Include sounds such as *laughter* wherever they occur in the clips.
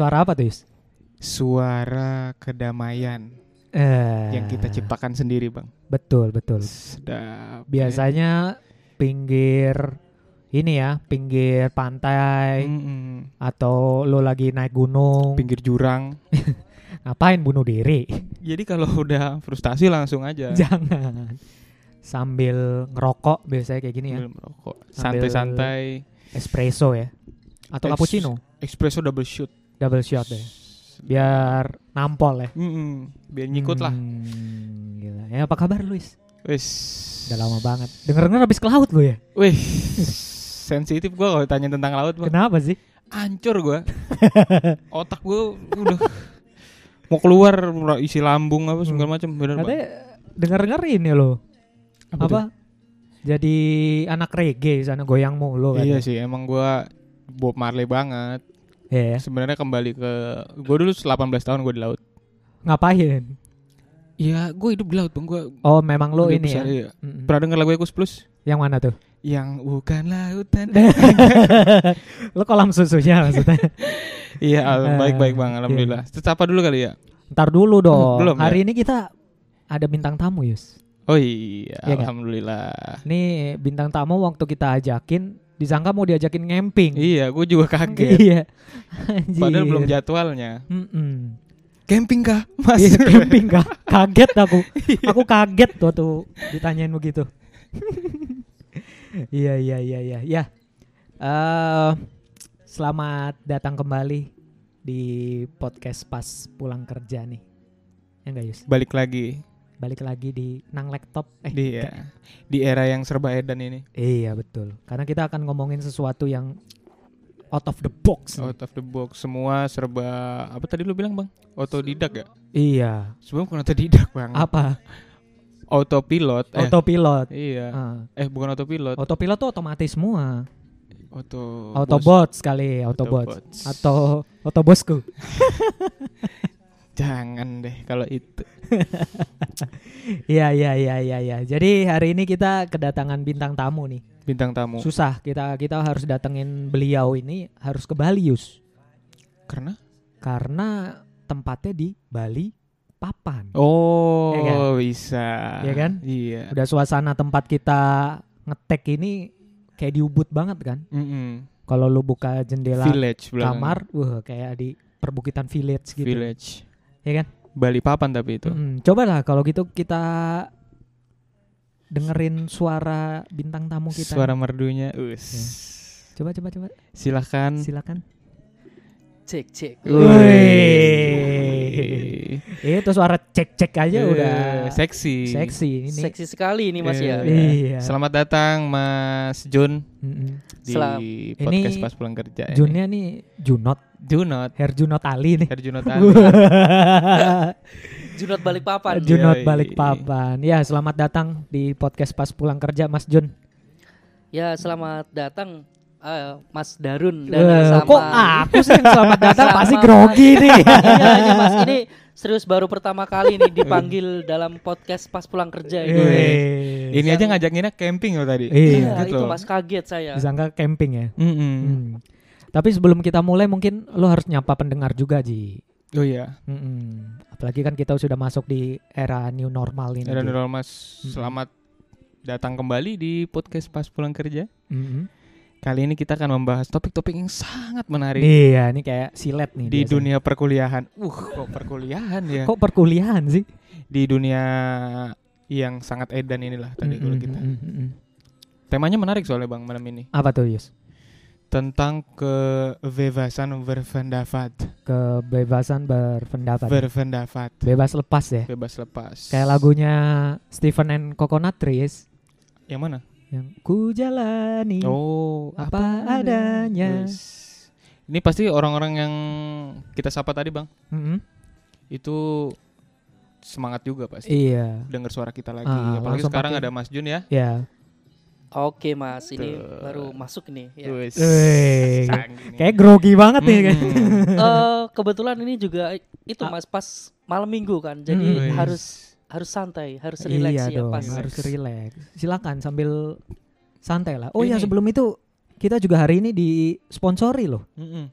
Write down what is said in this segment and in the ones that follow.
Suara apa tuh, Yus? Suara kedamaian Eh, yang kita ciptakan sendiri, Bang. Betul, betul. Sedap. Biasanya pinggir ini ya, pinggir ya. pantai Mm-mm. atau lo lagi naik gunung, pinggir jurang. *laughs* ngapain bunuh diri? Jadi kalau udah frustasi langsung aja. *laughs* Jangan. Sambil ngerokok biasanya kayak gini ya. Sambil merokok. Sambil- Santai-santai. Espresso ya. Atau Ex- cappuccino, Espresso double shoot. Double shot deh. Biar nampol ya. Mm-mm. Biar nyikut lah. Hmm, gila. Ya apa kabar Luis? Wis. Udah lama banget. Denger-denger habis ke laut lo ya? Wih. Sensitif gua kalau tanya tentang laut, Bang. Kenapa sih? Hancur gua. *laughs* Otak gua udah mau keluar isi lambung apa segala macam bener Bang. Katanya denger-denger ini loh. Apa Apa? Jadi anak reggae sana goyang mulu kan. Iya sih, emang gua Bob Marley banget. Iya ya. Sebenarnya kembali ke gua dulu 18 tahun gua di laut. Ngapain? Iya, gua hidup di laut, Bang. Gua Oh, memang lo ini ya. besar, iya. Mm-mm. Pernah denger lagu Ekus Plus? Yang mana tuh? Yang bukan lautan. *laughs* lo kolam susunya maksudnya. *laughs* iya, Eh, baik-baik Bang, alhamdulillah. Sapa dulu kali ya. Ntar dulu *laughs* dong. Belum ya? Hari ini kita ada bintang tamu, Yus. Oh iya, Iya nggak? alhamdulillah. Nih bintang tamu waktu kita ajakin disangka mau diajakin ngemping. Iya, gue juga kaget. Iya. *laughs* Padahal belum jadwalnya. Mm-mm. Camping kah, Mas? Iya, *laughs* camping kah? *laughs* Kaget aku. Aku kaget tuh ditanyain begitu. iya iya iya iya. Ya. Eh selamat datang kembali di podcast pas pulang kerja nih. Ya enggak Yus? Balik lagi Balik lagi di Nang Laptop. Eh, di ya, di era yang serba edan ini. Iya betul. Karena kita akan ngomongin sesuatu yang out of the box. Out of the box, semua serba apa tadi lu bilang, Bang? Otodidak ya? Iya. Sebelum bukan otodidak, Bang. Apa? Autopilot. Eh, Autopilot. iya. Ah. Eh, bukan autopilot. Autopilot tuh otomatis semua. Auto Autobot sekali, Autobot. Autobots. Atau Autobosku. *laughs* Jangan deh kalau itu. *laughs* Iya iya iya iya iya. Jadi hari ini kita kedatangan bintang tamu nih. Bintang tamu. Susah kita kita harus datengin beliau ini harus ke Bali Yus. Karena Karena tempatnya di Bali Papan. Oh, Iya kan? bisa. Iya kan? Iya. Udah suasana tempat kita ngetek ini kayak di Ubud banget kan. Mm-mm. Kalau lu buka jendela Village belakang. kamar, wah kayak di perbukitan village gitu. Village. Ya kan? Bali Papan tapi itu. Mm, coba lah kalau gitu kita dengerin suara bintang tamu kita. Suara merdunya. Us. Coba coba coba. Silahkan. Silakan. cek cek Wih. Itu suara cek-cek aja Eh, udah seksi. seksi ini. seksi sekali ini mas ya Iya. Selamat datang Mas Jun Mm-mm. di Selam. podcast Ini pas pulang kerja. ini. Junnya nih Junot, Junot. Herjunot Ali nih. Herjunot *laughs* Ali. Junot balik papan Junot Yoi. balik papan. Ya, selamat datang di podcast pas pulang kerja Mas Jun. ya selamat datang eh, Mas Darun dan Eh, sama kok aku sih yang selamat *laughs* datang pasti grogi nih. *laughs* iya ini Mas ini serius baru pertama kali nih dipanggil dalam podcast pas pulang kerja ini Wih. Ini aja ngajakinnya camping loh tadi. Iya. Iya, gitu itu loh. Mas kaget saya Disangka camping ya. Mm-mm. Hmm. Tapi sebelum kita mulai mungkin lo harus nyapa pendengar juga Ji. Oh iya. Mm-mm. Apalagi kan kita sudah masuk di era new normal ini. Era. Nurul Mas, Mm-mm. selamat datang kembali di podcast pas pulang kerja. Mm-mm. Kali ini kita akan membahas topik-topik yang sangat menarik Iya, ini kayak silet nih. di biasanya. dunia perkuliahan. Uh, kok perkuliahan ya? Kok perkuliahan sih? Di dunia yang sangat edan inilah tadi kalau Mm-mm, kita. mm-mm, mm-mm. Temanya menarik soalnya Bang malam ini. Apa tuh Yus? Tentang kebebasan berpendapat. Kebebasan berpendapat. Berpendapat. Bebas lepas ya. Bebas lepas. Kayak lagunya Stephen and Coconut Trees Yang mana? yang ku jalani Oh, apa adanya. Wes. Ini pasti orang-orang yang kita sapa tadi, Bang. Mm-mm. Itu semangat juga pasti. Iya. Dengar suara kita lagi. Ah, Apalagi sekarang pakai- ada Mas Jun ya. Ya. Oke Mas ini Tuh. baru masuk nih ya. Kayak grogi banget nih. kan. Mm-mm. *laughs* Eh, kebetulan ini juga itu Ah. Mas pas malam minggu kan jadi Mm. Wes. harus harus santai harus relax iya ya dong, pas harus Relax. relax. Silakan sambil santai lah. Oh ya Ini. sebelum itu kita juga hari ini disponsori loh Mm-mm.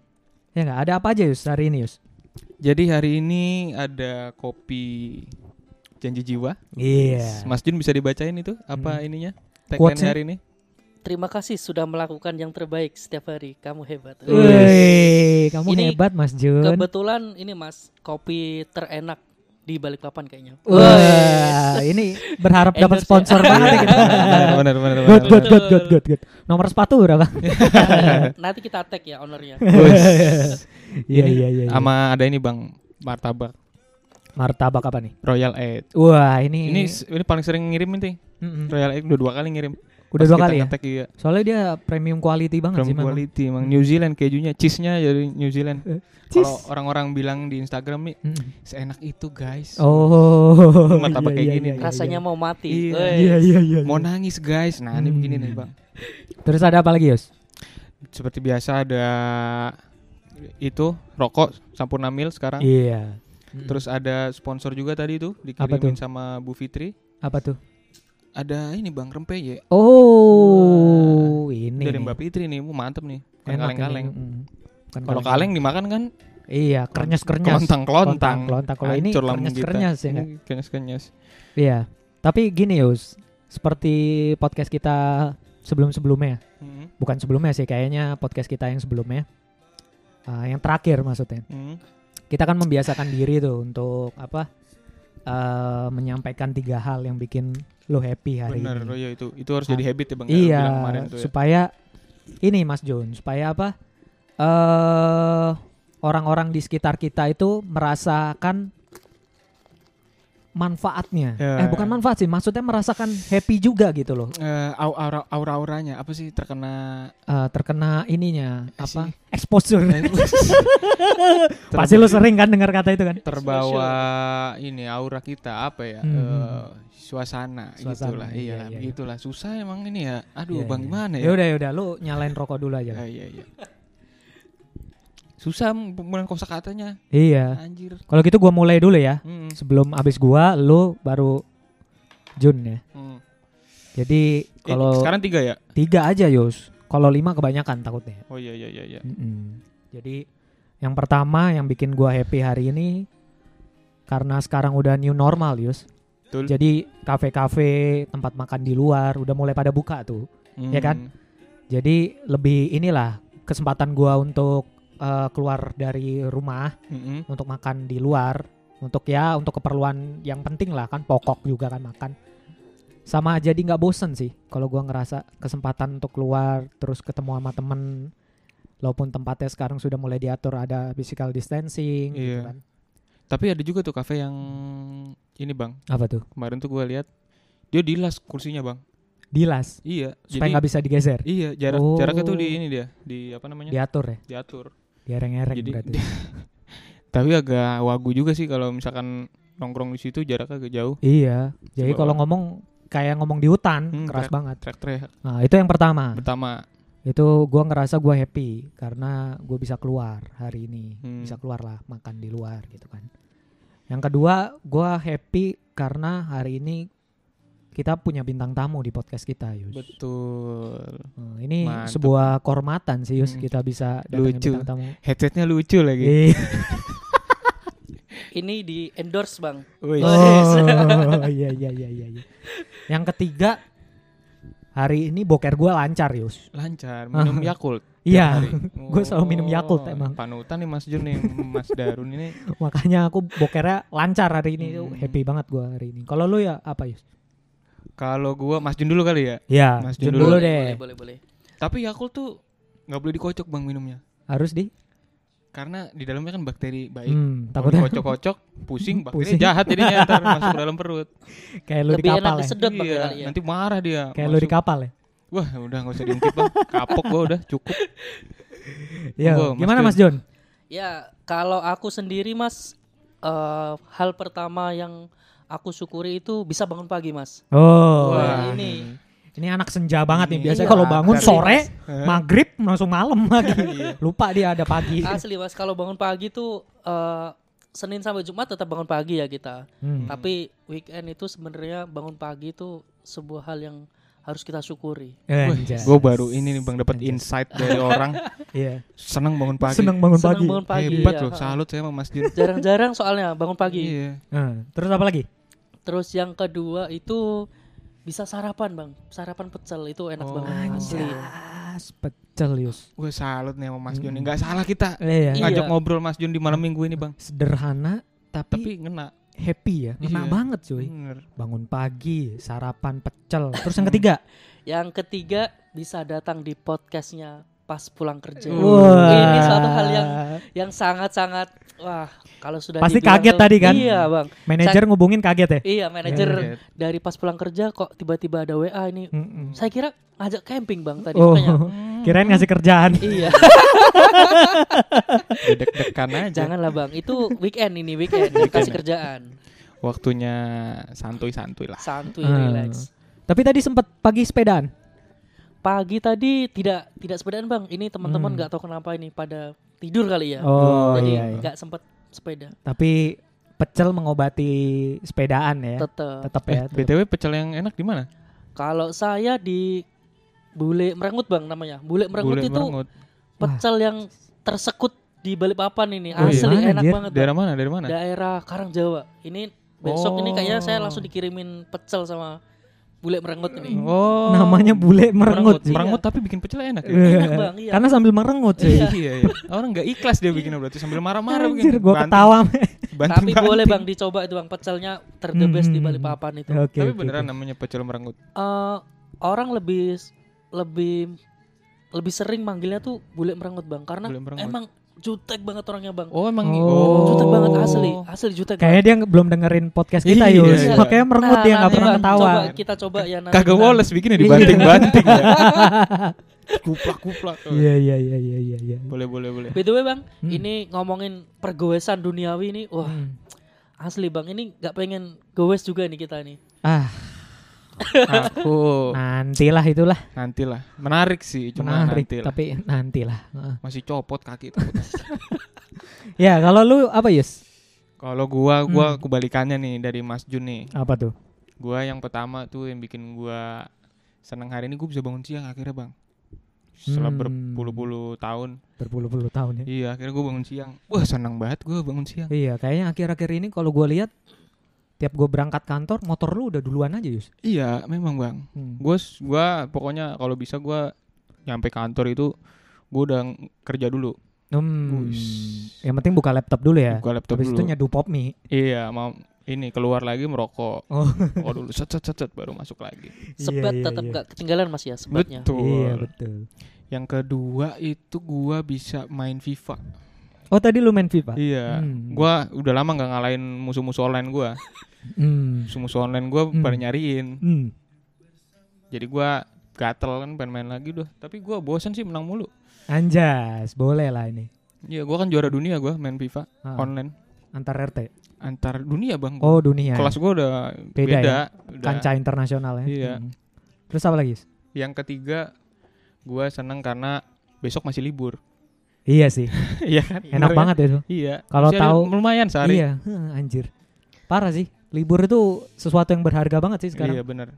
Ya nggak ada apa aja Yus hari ini Yus? Jadi hari ini ada kopi janji jiwa. Iya. Mas Jun bisa dibacain itu apa Hmm. ininya? Tagline Quotes-nya? hari ini. Terima kasih sudah melakukan yang terbaik setiap hari. Kamu hebat. Wih, kamu Ini hebat Mas Jun. Kebetulan ini Mas kopi terenak di Balikpapan kayaknya. Wah, ini berharap *laughs* dapat sponsor banget ya kita. *laughs* benar benar benar. Good, good, good, good, good, good. Nomor sepatu berapa? *laughs* Nanti kita tag ya ownernya. Iya, iya, iya. iya. Sama ada ini Bang, martabak Martabak apa nih? Royal Egg. Wah, ini Ini ini paling sering ngirim ini. Mm-mm. Royal Egg udah dua kali ngirim. udah Pas dua kita kali ya. ngetek, iya. Soalnya dia premium quality banget From sih memang. quality emang New Zealand kejunya, cheese-nya dari New Zealand. Cheese. Kalau orang-orang bilang di Instagram nih, Mm-mm. seenak itu guys. Oh, Martabak *laughs* kayak gini. Rasanya mau mati. Iya. Woi. Iya, iya, iya. Mau nangis guys. Nah, ini Hmm. begini nih, Bang. Terus ada apa lagi, Yus? Seperti biasa ada itu rokok Sampurna Mil sekarang. Iya. Terus ada sponsor juga tadi tuh dikirimin tuh? sama Bu Fitri. apa tuh? Ada ini Bang rempeye Oh, ini. dari. Mbak Fitri nih, mu mantep nih. Kaleng-kaleng. Kalau kaleng dimakan kan Iya, kerenyes-kerenyes. kelontang-kelontang. Kelontang. Kalau ini kerenyes-kerenyes ya Kenyes-kenyes. Iya. Tapi gini, Yus. Seperti podcast kita sebelum-sebelumnya. Hmm, Bukan sebelumnya sih, kayaknya podcast kita yang sebelumnya. Ah, yang terakhir maksudnya. hmm. Kita kan membiasakan diri tuh untuk apa? eh, menyampaikan tiga hal yang bikin lo happy hari Bener, ini. oh iya itu itu harus Ah, jadi habit ya Bang. Iya, Bilang kemarin tuh ya. supaya ini Mas Jun, supaya apa? eh orang-orang di sekitar kita itu merasakan manfaatnya. Ya. Eh bukan manfaat sih, maksudnya merasakan happy juga gitu loh. Eh, au- aura aura auranya apa sih terkena Eh, terkena ininya apa? Sih. Exposure. *laughs* Pasti lo sering kan dengar kata itu kan? terbawa ini aura kita apa ya Hmm. eh, suasana, Suasana, gitulah iya, iya, iya, iya. begitulah susah emang ini ya aduh Iya, bang iya. gimana Ya ya udah ya udah, lu nyalain rokok dulu aja. Ah, iya iya susah penggunaan kosa katanya Iya. anjir Kalau gitu gua mulai dulu ya. Hmm, Sebelum abis gua, lu baru Jun ya. hmm. Jadi Eh, kalau sekarang tiga ya tiga aja Yus. Kalau lima kebanyakan takutnya. oh iya iya iya iya Mm-mm. Jadi yang pertama yang bikin gua happy hari ini karena sekarang udah new normal Yus. Betul. Jadi kafe-kafe, tempat makan di luar udah mulai pada buka tuh. ya kan? Hmm, Jadi lebih inilah kesempatan gua untuk eh, keluar dari rumah mm-mm. untuk makan di luar untuk ya untuk keperluan yang penting lah kan pokok juga kan makan. Sama jadi nggak bosen sih kalau gua ngerasa kesempatan untuk keluar terus ketemu sama temen walaupun tempatnya sekarang sudah mulai diatur ada physical distancing gitu Iya. kan. Tapi ada juga tuh kafe yang ini bang. Apa tuh? Kemarin tuh gue lihat dia dilas kursinya bang. Dilas iya supaya nggak bisa digeser? Iya jarak Oh. jaraknya tuh di ini dia di apa namanya? Diatur ya? Diatur diereng-ereng Jadi- berarti. *laughs* Tapi agak wagu juga sih kalau misalkan nongkrong di situ jaraknya agak jauh. Iya. Jadi kalau ngomong kayak ngomong di hutan Hmm, keras teriak- banget. trek-trek nah itu yang pertama. Pertama. Itu gua ngerasa gua happy karena gue bisa keluar hari ini. Hmm. bisa keluar lah makan di luar gitu kan. Yang kedua gua happy karena hari ini kita punya bintang tamu di podcast kita Yus betul Eh, ini Mantep. sebuah kehormatan sih Yus Hmm. kita bisa Lucu. bintang tamu headsetnya lucu lagi Iya. *laughs* Ini di endorse bang. Wih. oh *laughs* iya iya iya iya iya. yang ketiga hari ini boker gua lancar Yus lancar minum *laughs* Yakult Iya, hari. gua selalu minum Yakult Oh, emang. panutan nih Mas Jun nih Mas Darun ini makanya aku bokernya lancar hari ini Hmm. happy banget gua hari ini kalau lu ya apa Yus kalau gua Mas Jun dulu kali ya Ya, Mas Jun Jun dulu dulu. deh. Boleh boleh boleh. tapi Yakult tuh nggak boleh dikocok bang minumnya Harus di. karena di dalamnya kan bakteri baik Hmm, takutnya kocok-kocok pusing bakteri Pusing. jahat jadinya *laughs* ntar masuk ke dalam perut kayak lu di Lebih enak kapal ya. disedot bang iya, kali ya. nanti marah dia Kayak lu di Masuk. kapal ya. wah udah nggak usah diungkit bang kapok gua udah cukup *laughs* Iya. Gimana Jun. Mas John? Ya kalau aku sendiri mas, eh, hal pertama yang aku syukuri itu bisa bangun pagi mas. Oh. Wah, ini. ini Ini anak senja banget nih. Ini Biasanya iya, kalau bangun dari- sore, Hah? maghrib langsung malam *laughs* lagi. Iya. Lupa dia ada pagi. asli mas kalau bangun pagi tuh eh, Senin sampai Jumat tetap bangun pagi ya kita. Hmm. Tapi weekend itu sebenarnya bangun pagi itu sebuah hal yang harus kita syukuri. Gue baru ini nih bang dapat insight dari orang *laughs* Iya. seneng bangun pagi. Seneng bangun Senang pagi. bangun pagi. Hebat iya. loh, salut saya sama Mas Jun. Jarang-jarang soalnya bangun pagi. iya. Eh, terus apa lagi? Terus yang kedua itu bisa sarapan bang, sarapan pecel itu enak Oh. banget asli. Anjas, pecel Yus. Gue salut nih sama Mas Jun. Mm. Nggak salah kita Iya. Iya. ngajak ngobrol Mas Jun di malam minggu ini bang. Sederhana tapi, Tapi ngena. happy ya. Ngena Iya. banget cuy. Bener. Bangun pagi, sarapan pecel. *laughs* Terus yang ketiga, Yang ketiga bisa datang di podcastnya pas pulang kerja. Wah. Ini suatu hal yang yang sangat-sangat wah kalau sudah Pasti dibilang kaget tuh- tadi kan? Iya bang. manajer ngubungin kaget ya? Iya manajer Iya. dari pas pulang kerja kok tiba-tiba ada WA ini. Mm-mm. Saya kira ngajak camping bang tadi Oh, makanya. *laughs* kirain ngasih kerjaan. Iya, *laughs* Deg-degan aja. janganlah bang. Itu weekend ini weekend. Kasih kerjaan, Waktunya santuy-santuy lah. santuy, Ah. relax. Tapi tadi sempat pagi sepedaan. Pagi tadi tidak tidak sepedaan bang. Ini teman-teman Hmm. nggak tahu kenapa ini pada tidur kali ya. Oh Jadi iya, iya. nggak sempat sepeda. Tapi pecel mengobati sepedaan ya. Tetap. Tetap Eh, ya. tetep. BTW pecel yang enak di mana? Kalau saya di Bule Merengut bang namanya. Bule Merengut Bule itu Merengut. pecel yang tersekut di Balikpapan ini. Oh, iya. Asli Mana, enak banget. Bang. Daerah mana? Dari mana? Daerah Karangjawa. Ini besok ini kayaknya saya Oh. langsung dikirimin pecel sama Bule Merengut ini. Oh. Namanya bule merengut. Merengut, sih. iya. Merengut tapi bikin pecel enak ya. Enak bang, iya. Karena sambil merengut sih. iya, iya. Orang nggak ikhlas dia bikinnya berarti sambil marah-marah Anjir, Banting- ketawa. banting- Tapi boleh bang dicoba itu bang pecelnya ter the best di Hmm. Balikpapan itu. Oke. Tapi beneran oke. namanya pecel merengut. Eh, orang lebih lebih lebih sering manggilnya tuh bule merengut bang karena Bule merengut. emang jutek banget orangnya bang. Oh, emang Oh. Jutek banget asli, asli jutek. Kayaknya dia belum dengerin podcast kita Iya, Yus. iya. Makanya merengut dia nggak pernah Bang, ketawa. Coba kita coba ya nanti. Kagak Wallace bikinnya dibanting-banting ya. *laughs* Kuplak-kuplak. Iya iya iya iya iya. iya. Boleh, boleh, boleh. By the way bang, Hmm. ini ngomongin pergowesan duniawi ini, wah Hmm. asli bang, ini nggak pengen gowes juga nih kita nih. Ah, Aku nantilah itulah. nantilah. Menarik sih, cuma Menarik, nantilah. tapi nantilah. Masih copot kaki. *laughs* Ya, kalau lu apa Yus? Kalau gua, gua Hmm. kebalikannya nih dari Mas Jun nih. Apa tuh? Gua yang pertama tuh yang bikin gua seneng hari ini gua bisa bangun siang akhirnya bang. Setelah Hmm. berpuluh-puluh tahun, Berpuluh-puluh tahun ya. iya akhirnya gua bangun siang. Wah seneng banget gua bangun siang. Iya, kayaknya akhir-akhir ini kalau gua lihat tiap gue berangkat kantor, motor lu udah duluan aja Yus. Iya memang bang. Hmm. Gua, s- gua pokoknya kalau bisa gua nyampe kantor itu gua udah kerja dulu. Hmm. Wis. Yang penting buka laptop dulu ya. Buka laptop Habis dulu. itu nyeduh pop mie. Iya mau ini keluar lagi merokok. Oh. Oh dulu set set set set, baru masuk lagi. Sebat Iya, iya, tetap iya. nggak ketinggalan mas ya sebatnya. Betul. Iya, betul. Yang kedua itu gua bisa main FIFA. Oh, tadi lu main FIFA? Iya. Hmm. Gua udah lama nggak ngalahin musuh-musuh online gua. Hmm. Musuh-musuh online gua Hmm. pada nyariin. Hmm. Jadi gua gatel kan pengen main lagi udah. Tapi gua bosan sih menang mulu. Anjas, boleh lah ini. Iya, gua kan juara dunia gua main FIFA Ah, online antar RT. antar dunia, Bang. Oh, dunia. Kelas gua udah Beda beda. ya? Udah. Kancah internasional ya. Iya. Hmm. Terus apa lagi? Yang ketiga gua seneng karena besok masih libur. Iya sih, *laughs* Iya kan? enak Bener kan? banget itu. Iya. Kalau tahu- lumayan sehari. Iya, *laughs* anjir. Parah sih. Libur itu sesuatu yang berharga banget sih sekarang. Iya, bener.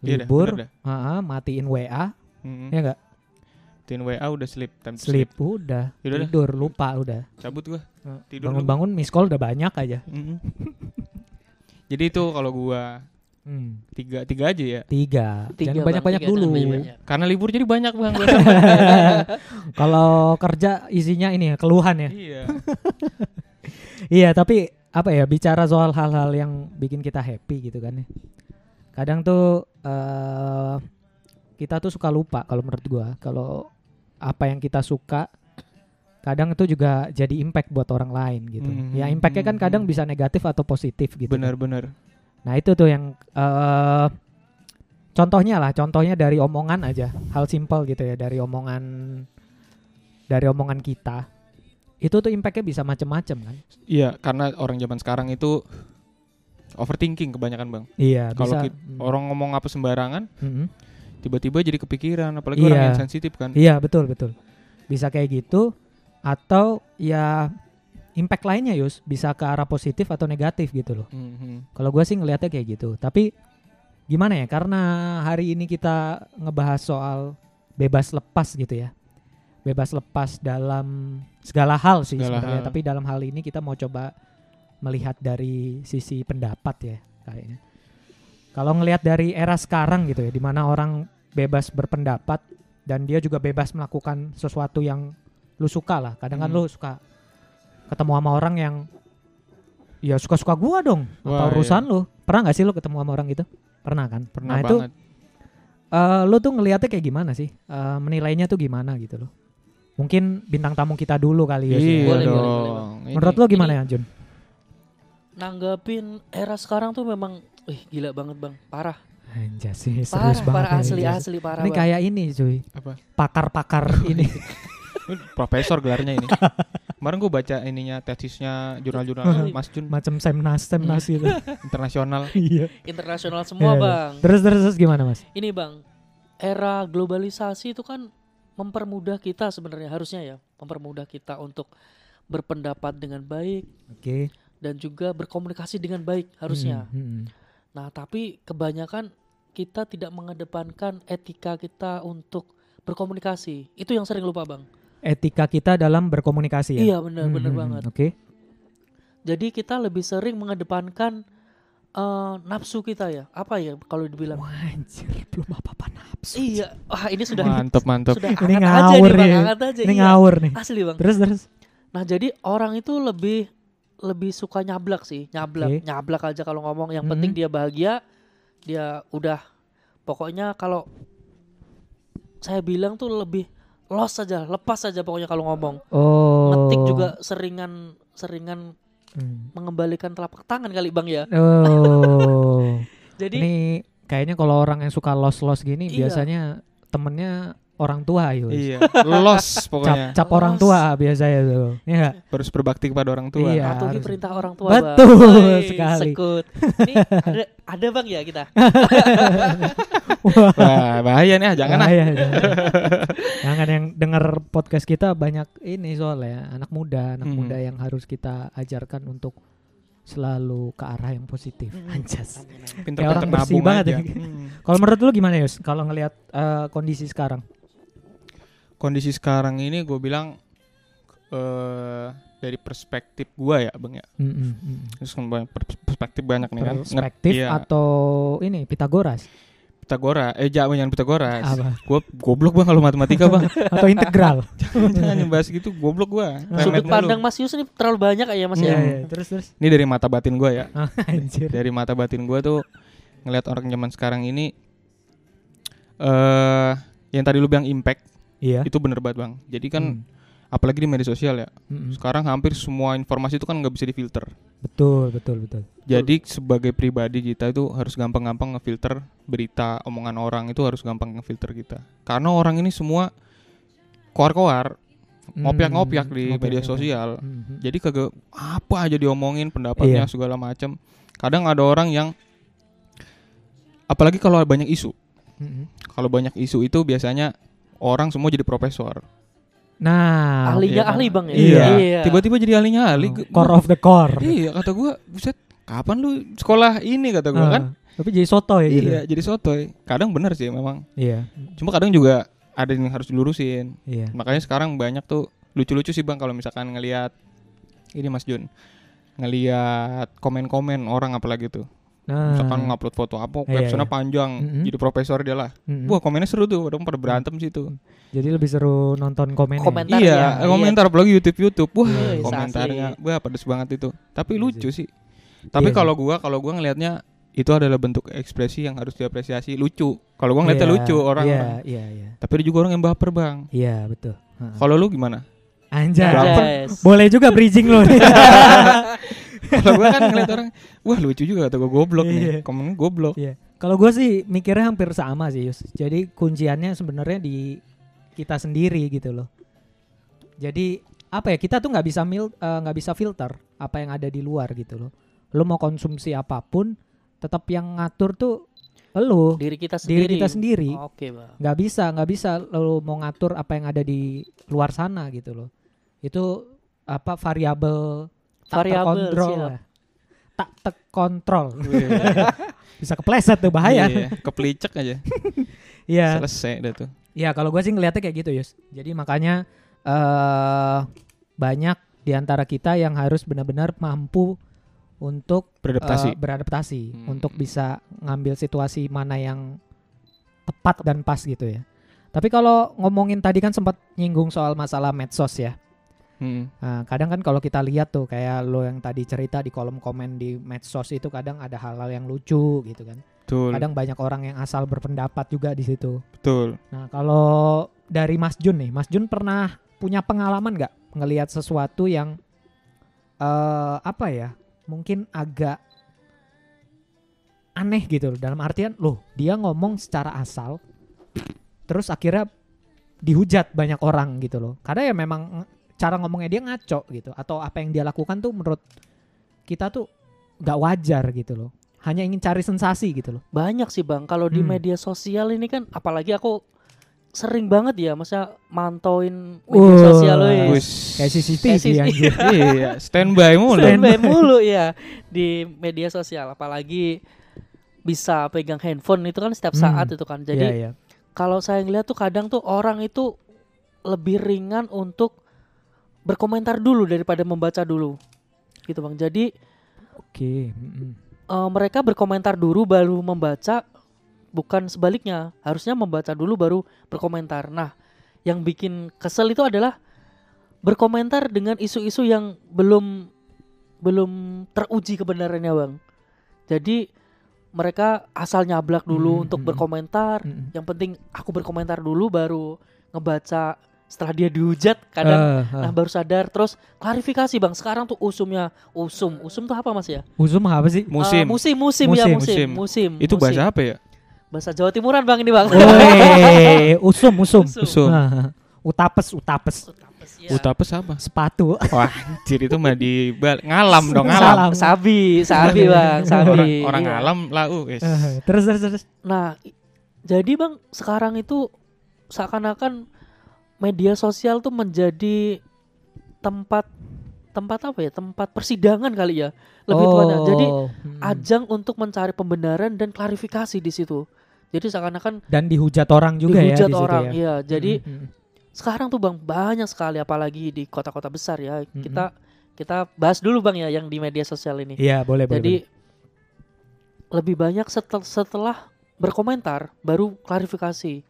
Iya dah, Libur, bener dah. ah, matiin WA, Mm-mm. ya enggak? Tin WA udah sleep, time to Sleep udah, Yaudah dah. tidur, lupa udah. Cabut gua. Tidur Bangun-bangun miss call udah banyak aja. Mm-mm. *laughs* Jadi itu kalau gua Hmm. tiga tiga aja ya. Tiga. Tiga, Jangan banyak-banyak dulu. jangan banyak-banyak. Karena libur jadi banyak bang. *laughs* *laughs* Kalau kerja isinya ini ya, keluhan ya. iya. *laughs* Iya, tapi apa ya bicara soal hal-hal yang bikin kita happy gitu kan ya. Kadang tuh eh kita tuh suka lupa kalau menurut gua kalau apa yang kita suka kadang itu juga jadi impact buat orang lain gitu. Mhm. Ya impactnya kan kadang bisa negatif atau positif gitu. kan. Nah itu tuh yang eh contohnya lah, contohnya dari omongan aja, hal simpel gitu ya dari omongan dari omongan kita. Itu tuh impactnya bisa macem-macem kan. Iya, karena orang zaman sekarang itu overthinking kebanyakan bang. Iya, Kalau bisa. kit- mm, Orang ngomong apa sembarangan, mm-mm. tiba-tiba jadi kepikiran. Apalagi orang Iya. yang sensitif kan. Iya, betul betul. Bisa kayak gitu atau ya impact lainnya Yus bisa ke arah positif atau negatif gitu loh. Mhm. Kalau gua sih ngelihatnya kayak gitu. Tapi gimana ya? Karena hari ini kita ngebahas soal bebas lepas gitu ya. Bebas lepas dalam segala hal sih Segala sebenarnya, hal. tapi dalam hal ini kita mau coba melihat dari sisi pendapat ya kayaknya. Kalau ngelihat dari era sekarang gitu ya, di mana orang bebas berpendapat dan dia juga bebas melakukan sesuatu yang lu suka lah. Kadang kan Hmm. lu suka ketemu sama orang yang ya suka-suka gua dong. Wah, Apa urusan lu? Pernah nggak sih lu ketemu sama orang gitu? Pernah kan? Pernah nah itu banget. eh, lu tuh ngelihatnya kayak gimana sih? Eh, menilainya tuh gimana gitu loh? Mungkin bintang tamu kita dulu kali ya. Iya sih. Boleh, boleh, Menurut lu gimana ya Jun? Nanggapin era sekarang tuh memang Wih gila banget bang, parah, Anjas sih parah, serius banget. parah asli asli parah. Ini Bang. kayak ini cuy, apa? pakar-pakar. *laughs* Ini Profesor gelarnya ini. *laughs* Kemarin gue baca ininya tesisnya jurnal-jurnal Mas Jun macam semnas semnas gitu. *laughs* internasional. *laughs* Iya. internasional semua Iya, iya. bang. Terus terus terus gimana mas? Ini bang, era globalisasi itu kan mempermudah kita sebenarnya harusnya ya, mempermudah kita untuk berpendapat dengan baik Oke. dan juga berkomunikasi dengan baik harusnya. Hmm, hmm, hmm. Nah, tapi kebanyakan kita tidak mengedepankan etika kita untuk berkomunikasi. Itu yang sering lupa, Bang. Etika kita dalam berkomunikasi ya. Iya, benar, Hmm, benar hmm, banget. hmm. Oke. Jadi kita lebih sering mengedepankan eh, nafsu kita ya. Apa ya kalau dibilang? Wah, anjir, belum apa-apa nafsu. Iya, wah ini sudah Mantep mantep. sudah Ini angkat aja ngawur nih, Bang, ya. angkat aja. Ini iya. ngawur nih. Asli, Bang. Terus terus. Nah, jadi orang itu lebih lebih suka nyablak sih, nyablak, Oke. nyablak aja kalau ngomong. Yang Mhm. penting dia bahagia, dia udah pokoknya kalau saya bilang tuh lebih los saja, lepas saja pokoknya kalau ngomong. Oh. Ngetik juga seringan seringan Hmm. mengembalikan telapak tangan kali Bang ya. Oh. *laughs* Jadi Ini kayaknya kalau orang yang suka los-los gini Iya. biasanya temennya orang tua yuk. Iya, los Cap, pokoknya. cap orang Los. tua biasanya tuh. Iya. Harus berbakti kepada orang tua. Iya. patuhi harus. perintah orang tua Betul Bang. Woi, sekali. Sekut. Ini ada ada Bang ya kita. Wah, bahaya nih, ah, jangan ah. Bahaya, jangan. jangan yang denger podcast kita banyak ini soalnya anak muda, anak Hmm. muda yang harus kita ajarkan untuk selalu ke arah yang positif. Hmm. Anjas. Pinter-pinter orang bersih nabung banget aja. ya. Hmm. Kalau menurut lu gimana Yus? Kalau ngelihat eh, kondisi sekarang? Kondisi sekarang ini gue bilang eh dari perspektif gua ya, Bang ya. Mm, mm, mm. Terus pers- perspektif banyak nih kan. Perspektif Nge- iya, atau ini Pitagoras Pitagora. Eh, jangan jangan Pitagoras. Gua goblok Bang kalau matematika, Bang. *laughs* atau integral? *laughs* jangan nyembahas gitu, goblok gua. Remet Sudut pandang Mas Yus ini terlalu banyak ya Mas Iya, ya. iya. Terus terus. Ini dari mata batin gua ya. Ah, *laughs* Anjir. Dari mata batin gua tuh ngelihat orang zaman sekarang ini eh yang tadi lu bilang impact Iya. itu bener banget, Bang. Jadi kan Hmm. apalagi di media sosial ya. Mm, mm. Sekarang hampir semua informasi itu kan nggak bisa difilter. Betul, betul, betul. Jadi sebagai pribadi kita itu harus gampang-gampang ngefilter berita, omongan orang itu harus gampang ngefilter kita. Karena orang ini semua koar-koar, ngopiak-ngopiak Hmm, di ngopiak, media sosial. Mhm. Jadi kagak apa aja diomongin pendapatnya Iya. segala macam. Kadang ada orang yang apalagi kalau banyak isu. Mhm. Kalau banyak isu itu biasanya orang semua jadi profesor. Nah, Ahlinya Iya. ahli Bang ya. Iya. Tiba-tiba jadi ahlinya ahli. oh, core of the core. Iya, kata gua, buset, kapan lu sekolah ini kata gua Ah, kan? Tapi jadi soto ya gitu. Iya, jadi sotoy. Kadang bener sih memang. Iya. Cuma kadang juga ada yang harus dilurusin. Iya. Makanya sekarang banyak tuh lucu-lucu sih Bang kalau misalkan ngelihat ini Mas Jun. Ngelihat komen-komen orang apalagi tuh. Nah, Misalkan ngupload foto apa, Iya, captionnya iya. panjang, Mm-mm. jadi profesor dia lah. mm-mm. Wah, komennya seru tuh, padahal pada berantem sih tuh. jadi lebih seru nonton komen. Komentar iya, ya, komentar apalagi YouTube YouTube. Wah, Iya, komentarnya wah pedes banget itu. Tapi Iya lucu sih. Tapi Iya kalau gua kalau gua ngelihatnya itu adalah bentuk ekspresi yang harus diapresiasi, lucu. Kalau gua ngeliatnya lucu orang. Iya, iya, iya. Tapi ada juga orang yang baper, Bang. Iya, betul. Heeh. Kalau lu gimana? Anjay. Baper. Yes. Boleh juga bridging lo. *laughs* *laughs* Kalau gua kan ngeliat orang, wah lucu juga kata gua goblok nih. Komen goblok. Iya. Kalau gue sih mikirnya hampir sama sih, Yus. Jadi kunciannya sebenarnya di kita sendiri gitu loh. Jadi apa ya kita tuh nggak bisa mil eh, nggak bisa filter apa yang ada di luar gitu loh. Lo mau konsumsi apa pun, tetap yang ngatur tuh lo Diri kita diri sendiri. kita sendiri. Oke, Bang. nggak bisa nggak bisa lo mau ngatur apa yang ada di luar sana gitu loh. Itu apa variabel tak Variabel, terkontrol siap. lah. Tak terkontrol. *laughs* Bisa kepleset tuh bahaya. Iya, kepelicek aja. *laughs* Iya. Selesai dah tuh. Iya, kalau gue sih ngeliatnya kayak gitu, Yus. Jadi makanya eh banyak di antara kita yang harus benar-benar mampu untuk Beradaptasi. eh, beradaptasi Hmm. untuk bisa ngambil situasi mana yang tepat dan pas gitu ya. Tapi kalau ngomongin tadi kan sempat nyinggung soal masalah medsos ya. Hmm. Nah, kadang kan kalau kita lihat tuh kayak lo yang tadi cerita di kolom komen di medsos itu kadang ada hal-hal yang lucu gitu kan. Betul. Kadang banyak orang yang asal berpendapat juga di situ. Betul. Nah, kalau dari Mas Jun nih, Mas Jun pernah punya pengalaman nggak ngelihat sesuatu yang eh apa ya? Mungkin agak aneh gitu loh. Dalam artian, loh, dia ngomong secara asal terus akhirnya dihujat banyak orang gitu loh. Karena ya memang cara ngomongnya dia ngaco gitu atau apa yang dia lakukan tuh menurut kita tuh nggak wajar gitu loh. Hanya ingin cari sensasi gitu loh. Banyak sih bang. Kalau di Hmm. media sosial ini kan, apalagi aku sering banget ya, masa mantauin media Wah. sosial wis. Wis. Kayak CCTV anjir. iya, standby mulu. Standby mulu ya di media sosial. Apalagi bisa pegang handphone itu kan setiap Hmm. saat itu kan. Jadi Iya, iya. kalau saya ngeliat tuh kadang tuh orang itu lebih ringan untuk berkomentar dulu daripada membaca dulu. Gitu bang. Jadi Oke. mm-mm. eh, mereka berkomentar dulu baru membaca bukan sebaliknya. Harusnya membaca dulu baru berkomentar. Nah yang bikin kesel itu adalah berkomentar dengan isu-isu yang belum belum teruji kebenarannya bang. Jadi mereka asal nyablak dulu Hmm, untuk berkomentar. Mm-mm. yang penting aku berkomentar dulu baru ngebaca setelah dia dihujat kadang Eh, eh. nah baru sadar terus klarifikasi bang sekarang tuh usumnya usum usum tuh apa mas ya Uzum apa sih? Musim. Eh, musim musim ya Musim, musim musim. musim Itu musim. bahasa apa ya? bahasa Jawa Timuran bang ini bang Woi, usum, usum. Usum. Usum. Ah, utapes, utapes. Ya. Utapes apa? Sepatu. Wah, anjir itu mah di ngalam dong, ngalam. Salam. sabi sabi bang sabi Orang, orang Iya. ngalam lah, uh, terus, terus, terus. Nah, jadi bang sekarang itu seakan-akan media sosial tuh menjadi tempat tempat apa ya? Tempat persidangan kali ya. Lebih tepatnya. Jadi hmm. ajang untuk mencari pembenaran dan klarifikasi di situ. Jadi seakan-akan dan dihujat orang juga ya dihujat di situ orang. ya. Iya, jadi Mm, mm, sekarang tuh bang banyak sekali apalagi di kota-kota besar ya. Mm-mm. Kita kita bahas dulu bang ya yang di media sosial ini. Iya, boleh, boleh. Jadi lebih banyak setel- setelah berkomentar baru klarifikasi.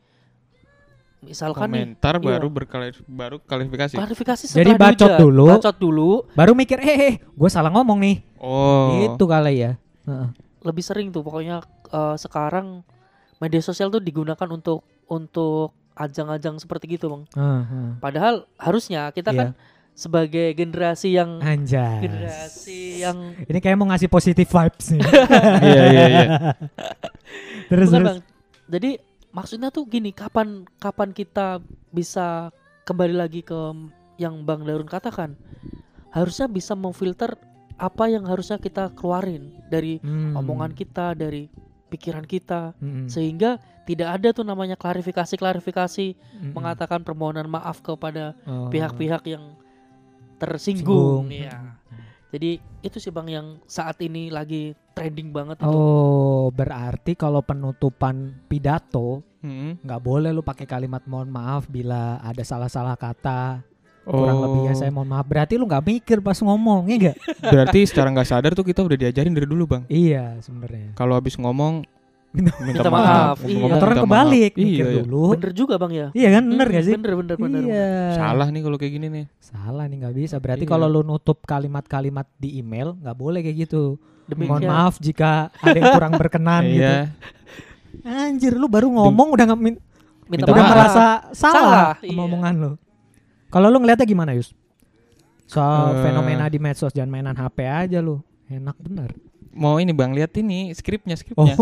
Misalkan nih Komentar iya. baru berkali baru klarifikasi. klarifikasi Jadi bacot dulu. Bacot dulu. Baru mikir, eh, eh, gue salah ngomong nih. Oh. Gitu kali ya. Heeh. Lebih sering tuh pokoknya eh, sekarang media sosial tuh digunakan untuk untuk ajang-ajang seperti gitu, Bang. Heeh, heeh. Padahal harusnya kita kan Iya. sebagai generasi yang Anjas. generasi yang Ini kayak mau ngasih positive vibes nih. *laughs* Iya, iya, iya. *laughs* terus, Bukan, terus. Bang. Jadi maksudnya tuh gini, kapan kapan kita bisa kembali lagi ke yang Bang Darun katakan? Harusnya bisa memfilter apa yang harusnya kita keluarin dari Hmm. omongan kita, dari pikiran kita Mm-mm. sehingga tidak ada tuh namanya klarifikasi-klarifikasi Mm-mm. mengatakan permohonan maaf kepada Oh. pihak-pihak yang tersinggung. Singgung. Iya. Jadi itu sih Bang yang saat ini lagi trending banget itu. Oh, berarti kalau penutupan pidato Mm-mm. nggak boleh lu pakai kalimat mohon maaf bila ada salah-salah kata. Kurang Oh. lebihnya saya mohon maaf. Berarti lu nggak mikir pas ngomong, ya nggak? Berarti secara nggak sadar tuh kita udah diajarin dari dulu, Bang. iya, sebenarnya. Kalau habis ngomong Minta- minta, maaf, maaf, iya. minta Motoran kebalik, Iya, mikir iya. dulu. Bener juga Bang ya. Iya kan, bener Hmm, gak sih? Bener bener bener. Iya. Salah nih kalau kayak gini nih. Salah nih nggak bisa. Berarti Iya. kalau lu nutup kalimat-kalimat di email nggak boleh kayak gitu. Demikian. Mohon maaf jika ada yang kurang berkenan *laughs* gitu. Iya. Anjir, lu baru ngomong udah nggak min- Minta udah maaf. merasa salah, Salah, iya. omongan lu. Kalau lu ngeliatnya gimana, Yus? Soal Eh. fenomena di medsos jangan mainan HP aja lu. Enak bener. Mau ini Bang, lihat ini skripnya, Oh, skripnya.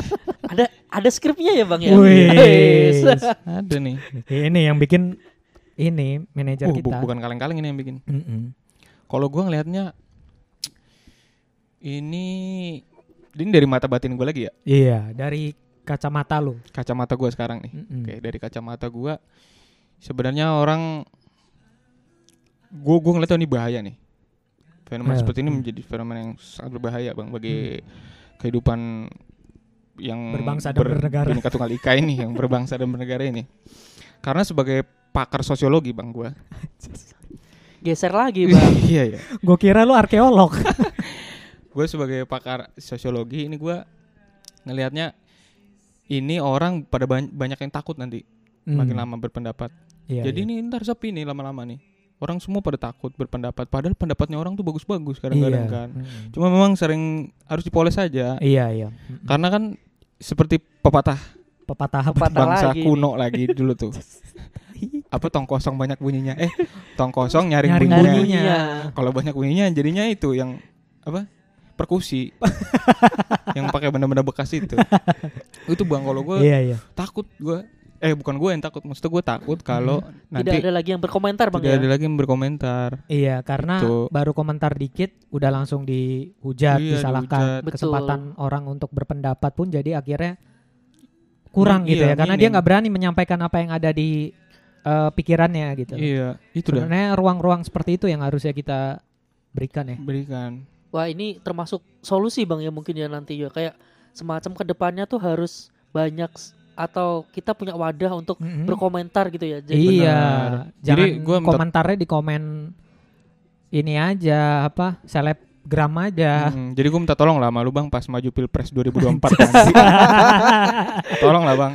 *laughs* Ada ada skripnya ya Bang ya. Wih. Ada nih. ini yang bikin ini manajer Uh, bu- kita. bukan kaleng-kaleng ini yang bikin. Mm-mm. Kalau gua ngelihatnya ini ini dari mata batin gue lagi ya. Iya, dari kacamata lu. Kacamata gua sekarang nih. Mm-mm. Oke, dari kacamata gua sebenarnya orang gua gua ngeliat ini bahaya nih. Fenomena Ya. seperti ini Hmm. menjadi fenomena yang sangat berbahaya bang bagi kehidupan yang Berbangsa dan bernegara. Bhinneka Tunggal Ika ini yang berbangsa dan bernegara ini. Karena sebagai pakar sosiologi bang gua. *laughs* Geser lagi bang. iya ya. Gue kira lu arkeolog. *laughs* Gue sebagai pakar sosiologi ini gua ngelihatnya ini orang pada ban- banyak yang takut nanti makin lama berpendapat. Iya, Jadi iya. ini ntar sepi nih lama-lama nih. Orang semua pada takut berpendapat. Padahal pendapatnya orang tuh bagus-bagus kadang-kadang Iya. kan. Mm. Cuma memang sering harus dipoles saja. Iya iya. Mm. Karena kan seperti pepatah Pepatah apa? Pepatah bangsa lagi kuno lagi dulu tuh. *laughs* Apa tong kosong banyak bunyinya? Eh, tong kosong nyaring, Nyaring bunyinya. bunyinya. Kalau banyak bunyinya jadinya itu yang apa? Perkusi. *laughs* yang pakai benda-benda bekas itu. *laughs* itu Bang kalau gue Iya iya. takut gue eh bukan gue yang takut maksudnya gue takut kalau nanti Tidak ada lagi yang berkomentar bang tidak ya. ada lagi yang berkomentar Iya, karena Gitu. baru komentar dikit udah langsung dihujat, Iya, disalahkan. dihujat. Betul. Kesempatan orang untuk berpendapat pun jadi akhirnya kurang Hmm, gitu iya, ya, karena minim. dia nggak berani menyampaikan apa yang ada di eh, pikirannya gitu. iya itu dah Sebenarnya ruang-ruang seperti itu yang harusnya kita berikan ya. berikan Wah ini termasuk solusi bang ya mungkin ya nanti ya kayak semacam ke depannya tuh harus banyak atau kita punya wadah untuk Mhm. berkomentar gitu ya. Jadi Iya, Benar. jangan Jadi gua komentarnya di komen ini aja apa selebgram aja. Mm, jadi gue minta tolong lah sama lu bang pas maju pilpres 2024 nanti *laughs* tolong lah bang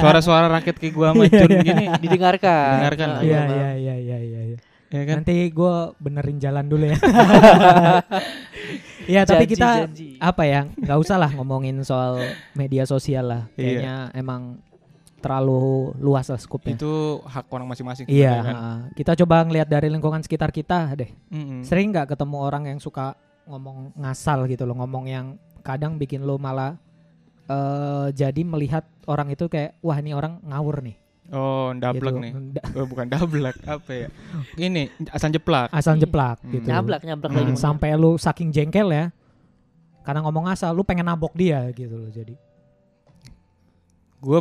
suara-suara rakyat kayak gue sama Jun gini didengarkan. Didengarkan. Iya iya iya iya iya. iya. ya kan Nanti gue benerin jalan dulu ya. *laughs* Iya tapi Janji, kita janji. apa ya nggak usah lah ngomongin soal media sosial lah. Iya. Kayaknya emang terlalu luas lah skupnya. itu hak orang masing-masing Iya, kan kita coba ngelihat dari lingkungan sekitar kita deh. Mm-mm. Sering nggak ketemu orang yang suka ngomong ngasal gitu loh, ngomong yang kadang bikin lo malah eh jadi melihat orang itu kayak wah ini orang ngawur nih. Oh dablek gitu. nih oh, bukan dablek *laughs* apa ya ini asal jeplak Asal Ih, jeplak hmm. gitu. Nyablak nyablak Hmm, lagi. Sampai lu saking jengkel ya. Karena ngomong ngasal lu pengen nabok dia gitu loh jadi. gue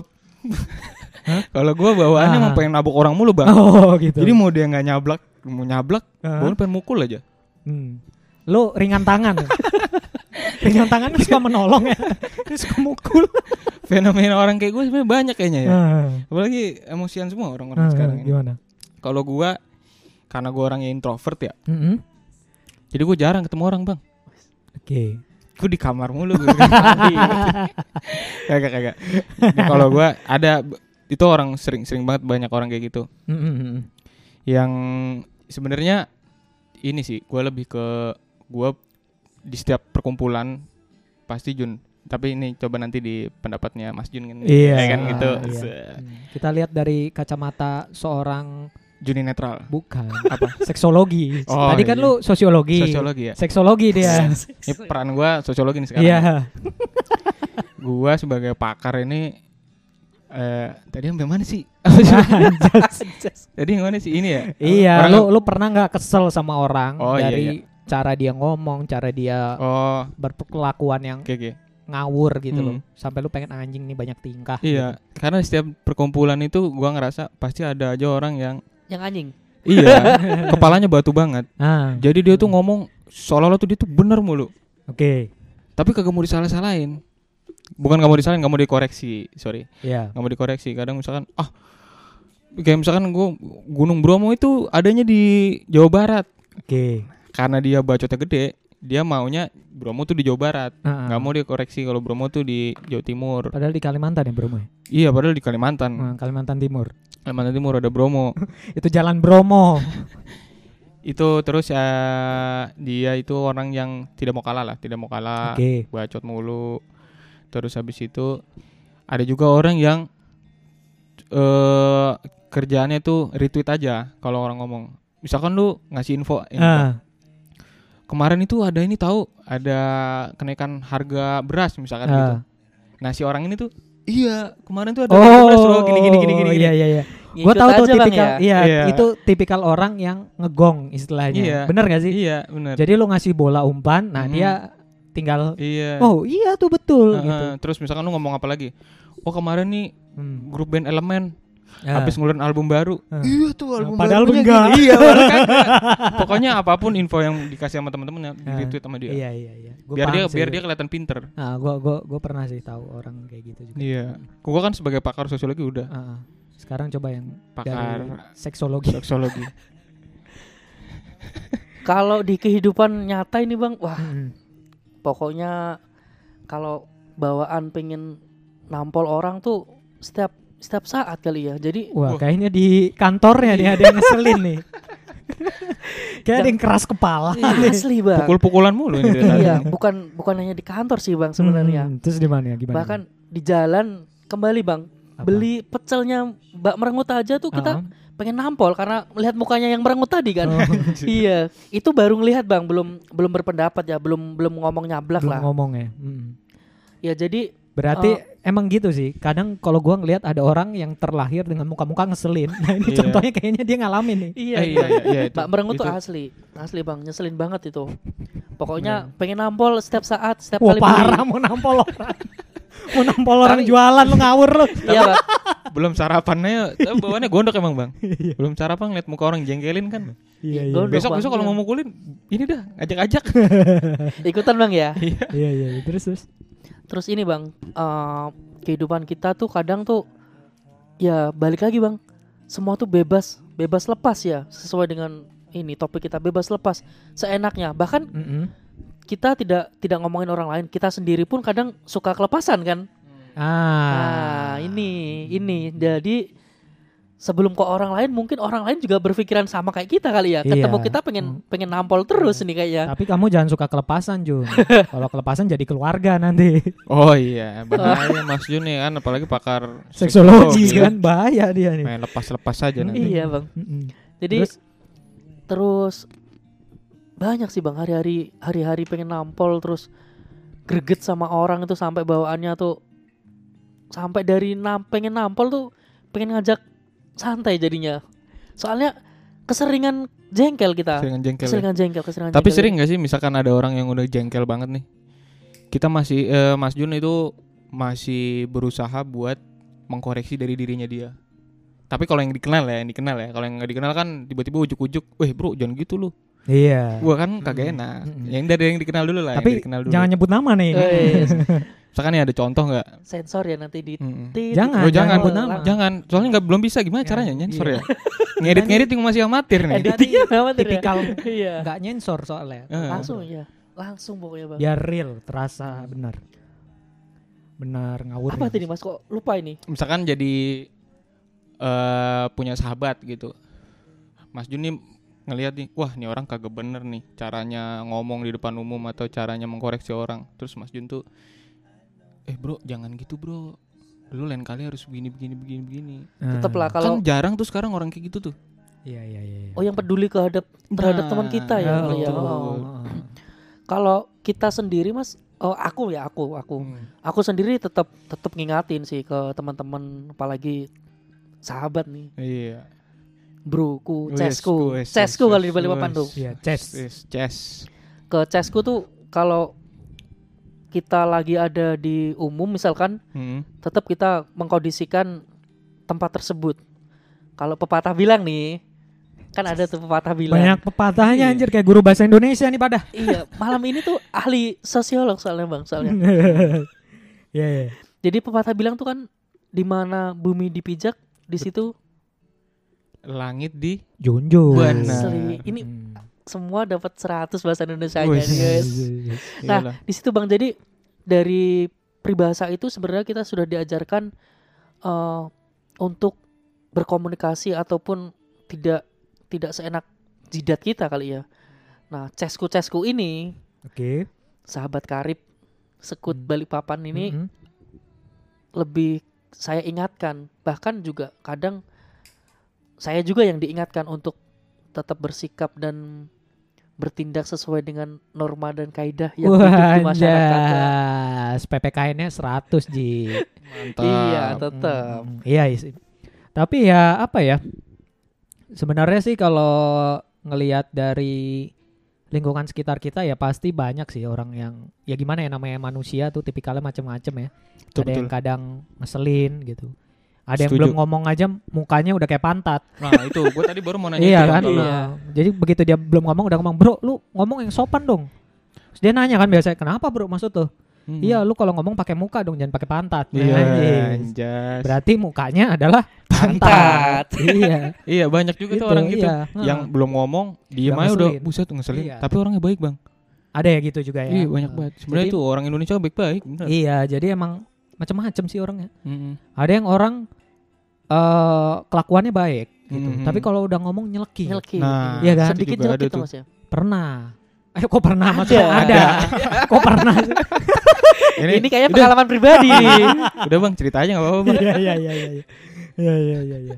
*laughs* kalau gue bawaannya Ah. mau pengen nabok orang mulu bang Oh gitu. jadi mau dia nggak nyablak mau nyablak Hah? gue pengen mukul aja Hmm. Lu ringan tangan. *laughs* ringan tangan suka menolong ya. Suka mukul. fenomena orang kayak gue sebenarnya banyak kayaknya ya Ah, apalagi emosian semua orang-orang ah, sekarang ini gimana? kalau gue karena gue orang yang introvert ya Mm-mm. jadi gue jarang ketemu orang bang Oke. gue di kamar mulu gue *laughs* kagak kagak kalau gue ada itu orang sering-sering banget banyak orang kayak gitu Mm-mm. yang sebenarnya ini sih gue lebih ke gue di setiap perkumpulan pasti Jun tapi ini coba nanti di pendapatnya Mas Jun kan Iya. Ya kan gitu Iya. Hmm. Kita lihat dari kacamata seorang Juni netral bukan *laughs* apa seksologi. Oh, Tadi kan iya. lu sosiologi. sosiologi ya Seksologi dia. *laughs* ini peran gue sosiologi nih sekarang Iya. *laughs* gue sebagai pakar ini eh tadi yang mana sih tadi yang mana sih ini ya Iya, Orang- lu lu pernah nggak kesel sama orang Oh, iya, dari iya. Cara dia ngomong, cara dia oh berkelakuan yang oke oke ngawur gitu Hmm. loh. Sampai lu pengen anjing nih banyak tingkah. Iya, karena setiap perkumpulan itu gua ngerasa pasti ada aja orang yang Yang anjing. iya, *laughs* kepalanya batu banget. Ah, Jadi dia tuh ngomong seolah-olah tuh dia tuh bener mulu. oke. Tapi kagak mau disalah-salahin. Bukan gak mau disalahin, gak mau dikoreksi, sorry. Iya. Gak mau dikoreksi. Kadang misalkan, ah, kayak misalkan gua Gunung Bromo itu adanya di Jawa Barat. Oke. Karena dia bacotnya gede, dia maunya Bromo tuh di Jawa Barat. Gak mau dikoreksi kalau Bromo tuh di Jawa Timur. Padahal di Kalimantan ya Bromo. ya? Iya, padahal di Kalimantan. Nah, Kalimantan Timur. Kalimantan Timur ada Bromo. *laughs* Itu Jalan Bromo. *laughs* itu terus ya dia itu orang yang tidak mau kalah lah tidak mau kalah Oke. bacot mulu terus habis itu ada juga orang yang eh kerjaannya tuh retweet aja kalau orang ngomong misalkan lu ngasih info ini, Ah, kemarin itu ada ini tahu ada kenaikan harga beras misalkan gitu ah. nah si orang ini tuh iya kemarin tuh ada harga beras loh gini gini gini gini, Iya iya iya. Gua Ngikut tahu tuh aja, Bang, tipikal ya. iya, Iya. itu tipikal orang yang ngegong istilahnya. Iya. Bener gak sih? iya benar Jadi lu ngasih bola umpan, nah Mhm. dia tinggal iya oh iya tuh betul Heeh, gitu. terus misalkan lu ngomong apa lagi oh kemarin nih Hmm. grup band elemen Ya. habis ngeluarin album baru. Ah. Iya tuh album Padahal barunya enggak. gini. Iya, padahal kagak. *laughs* Pokoknya apa pun info yang dikasih sama teman-teman ya di Ah. retweet sama dia. Iya iya iya. Gua biar dia sih biar dia kelihatan pinter. Nah, gua gua gua pernah sih tahu orang kayak gitu juga. Iya. Gua kan sebagai pakar sosiologi udah Ah, ah. Sekarang coba yang pakar dari seksologi. seksologi. *laughs* Kalau di kehidupan nyata ini bang, wah Mm-mm. pokoknya kalau bawaan pengen nampol orang tuh setiap setiap saat kali ya. Jadi Wah, Wah. kayaknya di kantornya nih ada yang *laughs* ngeselin nih. Kayak ada yang keras kepala. Iya, asli bang. Pukul-pukulan mulu ini Iya, bukan bukan hanya di kantor sih bang sebenarnya. Hmm, terus di mana ya? Gimana? Bahkan di jalan kembali bang, Apa? beli pecelnya Mbak Merengut aja tuh kita Ah, pengen nampol karena melihat mukanya yang merengut tadi kan. Oh. *laughs* iya, itu baru ngelihat bang, belum belum berpendapat ya, belum belum ngomong nyablak belum lah. ngomong ya. Mm. Ya jadi Berarti Oh. Emang gitu sih. Kadang kalau gua ngelihat ada orang yang terlahir dengan muka-muka ngeselin. Nah, ini Iya. contohnya kayaknya dia ngalamin nih. iya, Eh, iya, iya, iya, itu. Mbak Merengut tuh asli, asli bang, nyeselin banget itu. Pokoknya pengen nampol setiap saat, setiap Wah, kali parah beli. mau nampol orang. *laughs* mau nampol orang Tapi- jualan lu ngawur lu. Iya bang, *laughs* belum sarapannya bawaannya gondok emang bang *laughs* belum sarapan ngeliat muka orang jengkelin kan Iya, iya. Besok besok kalau mau mukulin ini dah ajak-ajak ikutan bang ya. Iya, iya, iya. Terus terus. Terus ini bang, eh, kehidupan kita tuh kadang tuh ya balik lagi bang, semua tuh bebas, bebas lepas ya, sesuai dengan ini topik kita bebas lepas, seenaknya. Bahkan Mm-mm. kita tidak tidak ngomongin orang lain, kita sendiri pun kadang suka kelepasan kan. Ah. Nah ini ini jadi sebelum ke orang lain mungkin orang lain juga berpikiran sama kayak kita kali ya. Iya. Ketemu kita pengen pengen nampol terus nih kayaknya. Tapi kamu jangan suka kelepasan, Jun. *laughs* Kalau kelepasan jadi keluarga nanti. oh iya bahaya Mas Jun nih kan apalagi pakar Seksologi kan bahaya dia nih. main lepas-lepas aja nanti Iya bang. Mm-mm. Jadi Terus? terus, banyak sih bang hari-hari hari-hari pengen nampol terus greget sama orang itu sampai bawaannya tuh sampai dari nam pengen nampol tuh pengen ngajak santai jadinya. Soalnya keseringan jengkel kita. seringan jengkel ya. Keseringan jengkel, keseringan tapi jengkel. sering gak sih misalkan ada orang yang udah jengkel banget nih kita masih eh, Mas Jun itu masih berusaha buat mengkoreksi dari dirinya dia tapi kalau yang dikenal ya yang dikenal ya kalau yang nggak dikenal kan tiba-tiba ujuk-ujuk weh bro jangan gitu lu Iya. gua kan kagak enak Mm-mm. yang dari yang dikenal dulu lah Tapi yang dikenal dulu Jangan nyebut nama nih. Eh, *laughs* misalkan ya ada contoh nggak sensor ya nanti di tit- Jangan, Oh, jangan, nama. jangan soalnya nggak belum bisa gimana Ya, caranya nyensor iya. ya *laughs* ngedit-ngedit yang masih amatir nih Editingnya apa tuh ya? Tipikal *laughs* Iya. nggak nyensor soalnya. Langsung ya. Langsung pokoknya bang. Biar real, terasa benar. Benar ngawur. Apa ya, tadi mas kok lupa ini? misalkan jadi eh punya sahabat gitu Mas Jun nih ngelihat nih wah nih orang kagak bener nih caranya ngomong di depan umum atau caranya mengkoreksi orang terus Mas Jun tuh eh bro jangan gitu bro lu lain kali harus begini begini begini begini Ah. Tetap lah kalau kan jarang tuh sekarang orang kayak gitu tuh Iya, iya, iya. iya. oh yang peduli terhadap terhadap Nah, teman kita ya. Ya. betul. Oh. Kalau kita sendiri mas, oh aku ya aku aku Hmm. aku sendiri tetap tetap ngingatin sih ke teman-teman apalagi sahabat nih iya broku cesku wes, cesku kali di wes, Balikpapan wes. tuh Iya. Yes, chess ke cesku tuh kalau kita lagi ada di umum misalkan Hmm. tetap kita mengkondisikan tempat tersebut kalau pepatah bilang nih kan ada tuh pepatah bilang Banyak pepatahnya Iya. anjir kayak guru bahasa Indonesia nih pada. iya malam ini tuh ahli sosiolog soalnya bang soalnya *laughs* Iya, iya. jadi pepatah bilang tuh kan di mana bumi dipijak di situ langit di Junjung. Benar. Ini Hmm. Semua dapat 100 bahasa Indonesia Wih. guys. Nah, Iyalah. di situ Bang jadi dari peribahasa itu sebenarnya kita sudah diajarkan eh, untuk berkomunikasi ataupun tidak tidak seenak jidat kita kali ya. Nah, cesku-cesku ini Oke. sahabat karib sekut Hmm. Balikpapan ini Mm-mm. lebih saya ingatkan bahkan juga kadang saya juga yang diingatkan untuk tetap bersikap dan bertindak sesuai dengan norma dan kaidah yang hidup Wah, di masyarakat. ya. anjas. PPKN-nya 100, Ji. Mantap. Iya, tetap. Mm, Iya sih. Tapi ya apa ya? Sebenarnya sih kalau ngelihat dari lingkungan sekitar kita ya pasti banyak sih orang yang ya gimana ya namanya manusia tuh tipikalnya macem-macem ya. Betul, ada yang betul. kadang ngeselin gitu. Ada yang Setuju. belum ngomong aja mukanya udah kayak pantat. Nah itu gue tadi baru mau nanya iya kan? Iya. Nah, jadi begitu dia belum ngomong udah ngomong, "Bro, lu ngomong yang sopan dong." Terus dia nanya kan biasanya, "Kenapa, Bro? Maksud tuh?" Hmm. Iya, lu kalau ngomong pakai muka dong, jangan pakai pantat. Iya, Anjing. anjas. Berarti mukanya adalah Pantat. iya. Iya banyak juga tuh Gitu, orang gitu iya. yang Nah. belum ngomong diem Udah aja udah buset ngeselin. Iya. Tapi orangnya baik bang. Ada ya gitu juga ya. Iya banyak banget. Sebenarnya itu orang Indonesia baik-baik. Iya, jadi emang macam-macam sih orangnya. Mm-mm. Ada yang orang eh kelakuannya baik gitu. Mhm. Tapi kalau udah ngomong nyeleki. Nyelki. Nah, Iya kan? Sedikit ada tuh. Mas ya. Pernah. Eh kok pernah Ada. maksudnya *laughs* ada. kok pernah sih? Ini kayaknya pengalaman pribadi nih. *laughs* Udah bang cerita aja nggak apa-apa. Iya iya iya iya. Iya iya iya iya.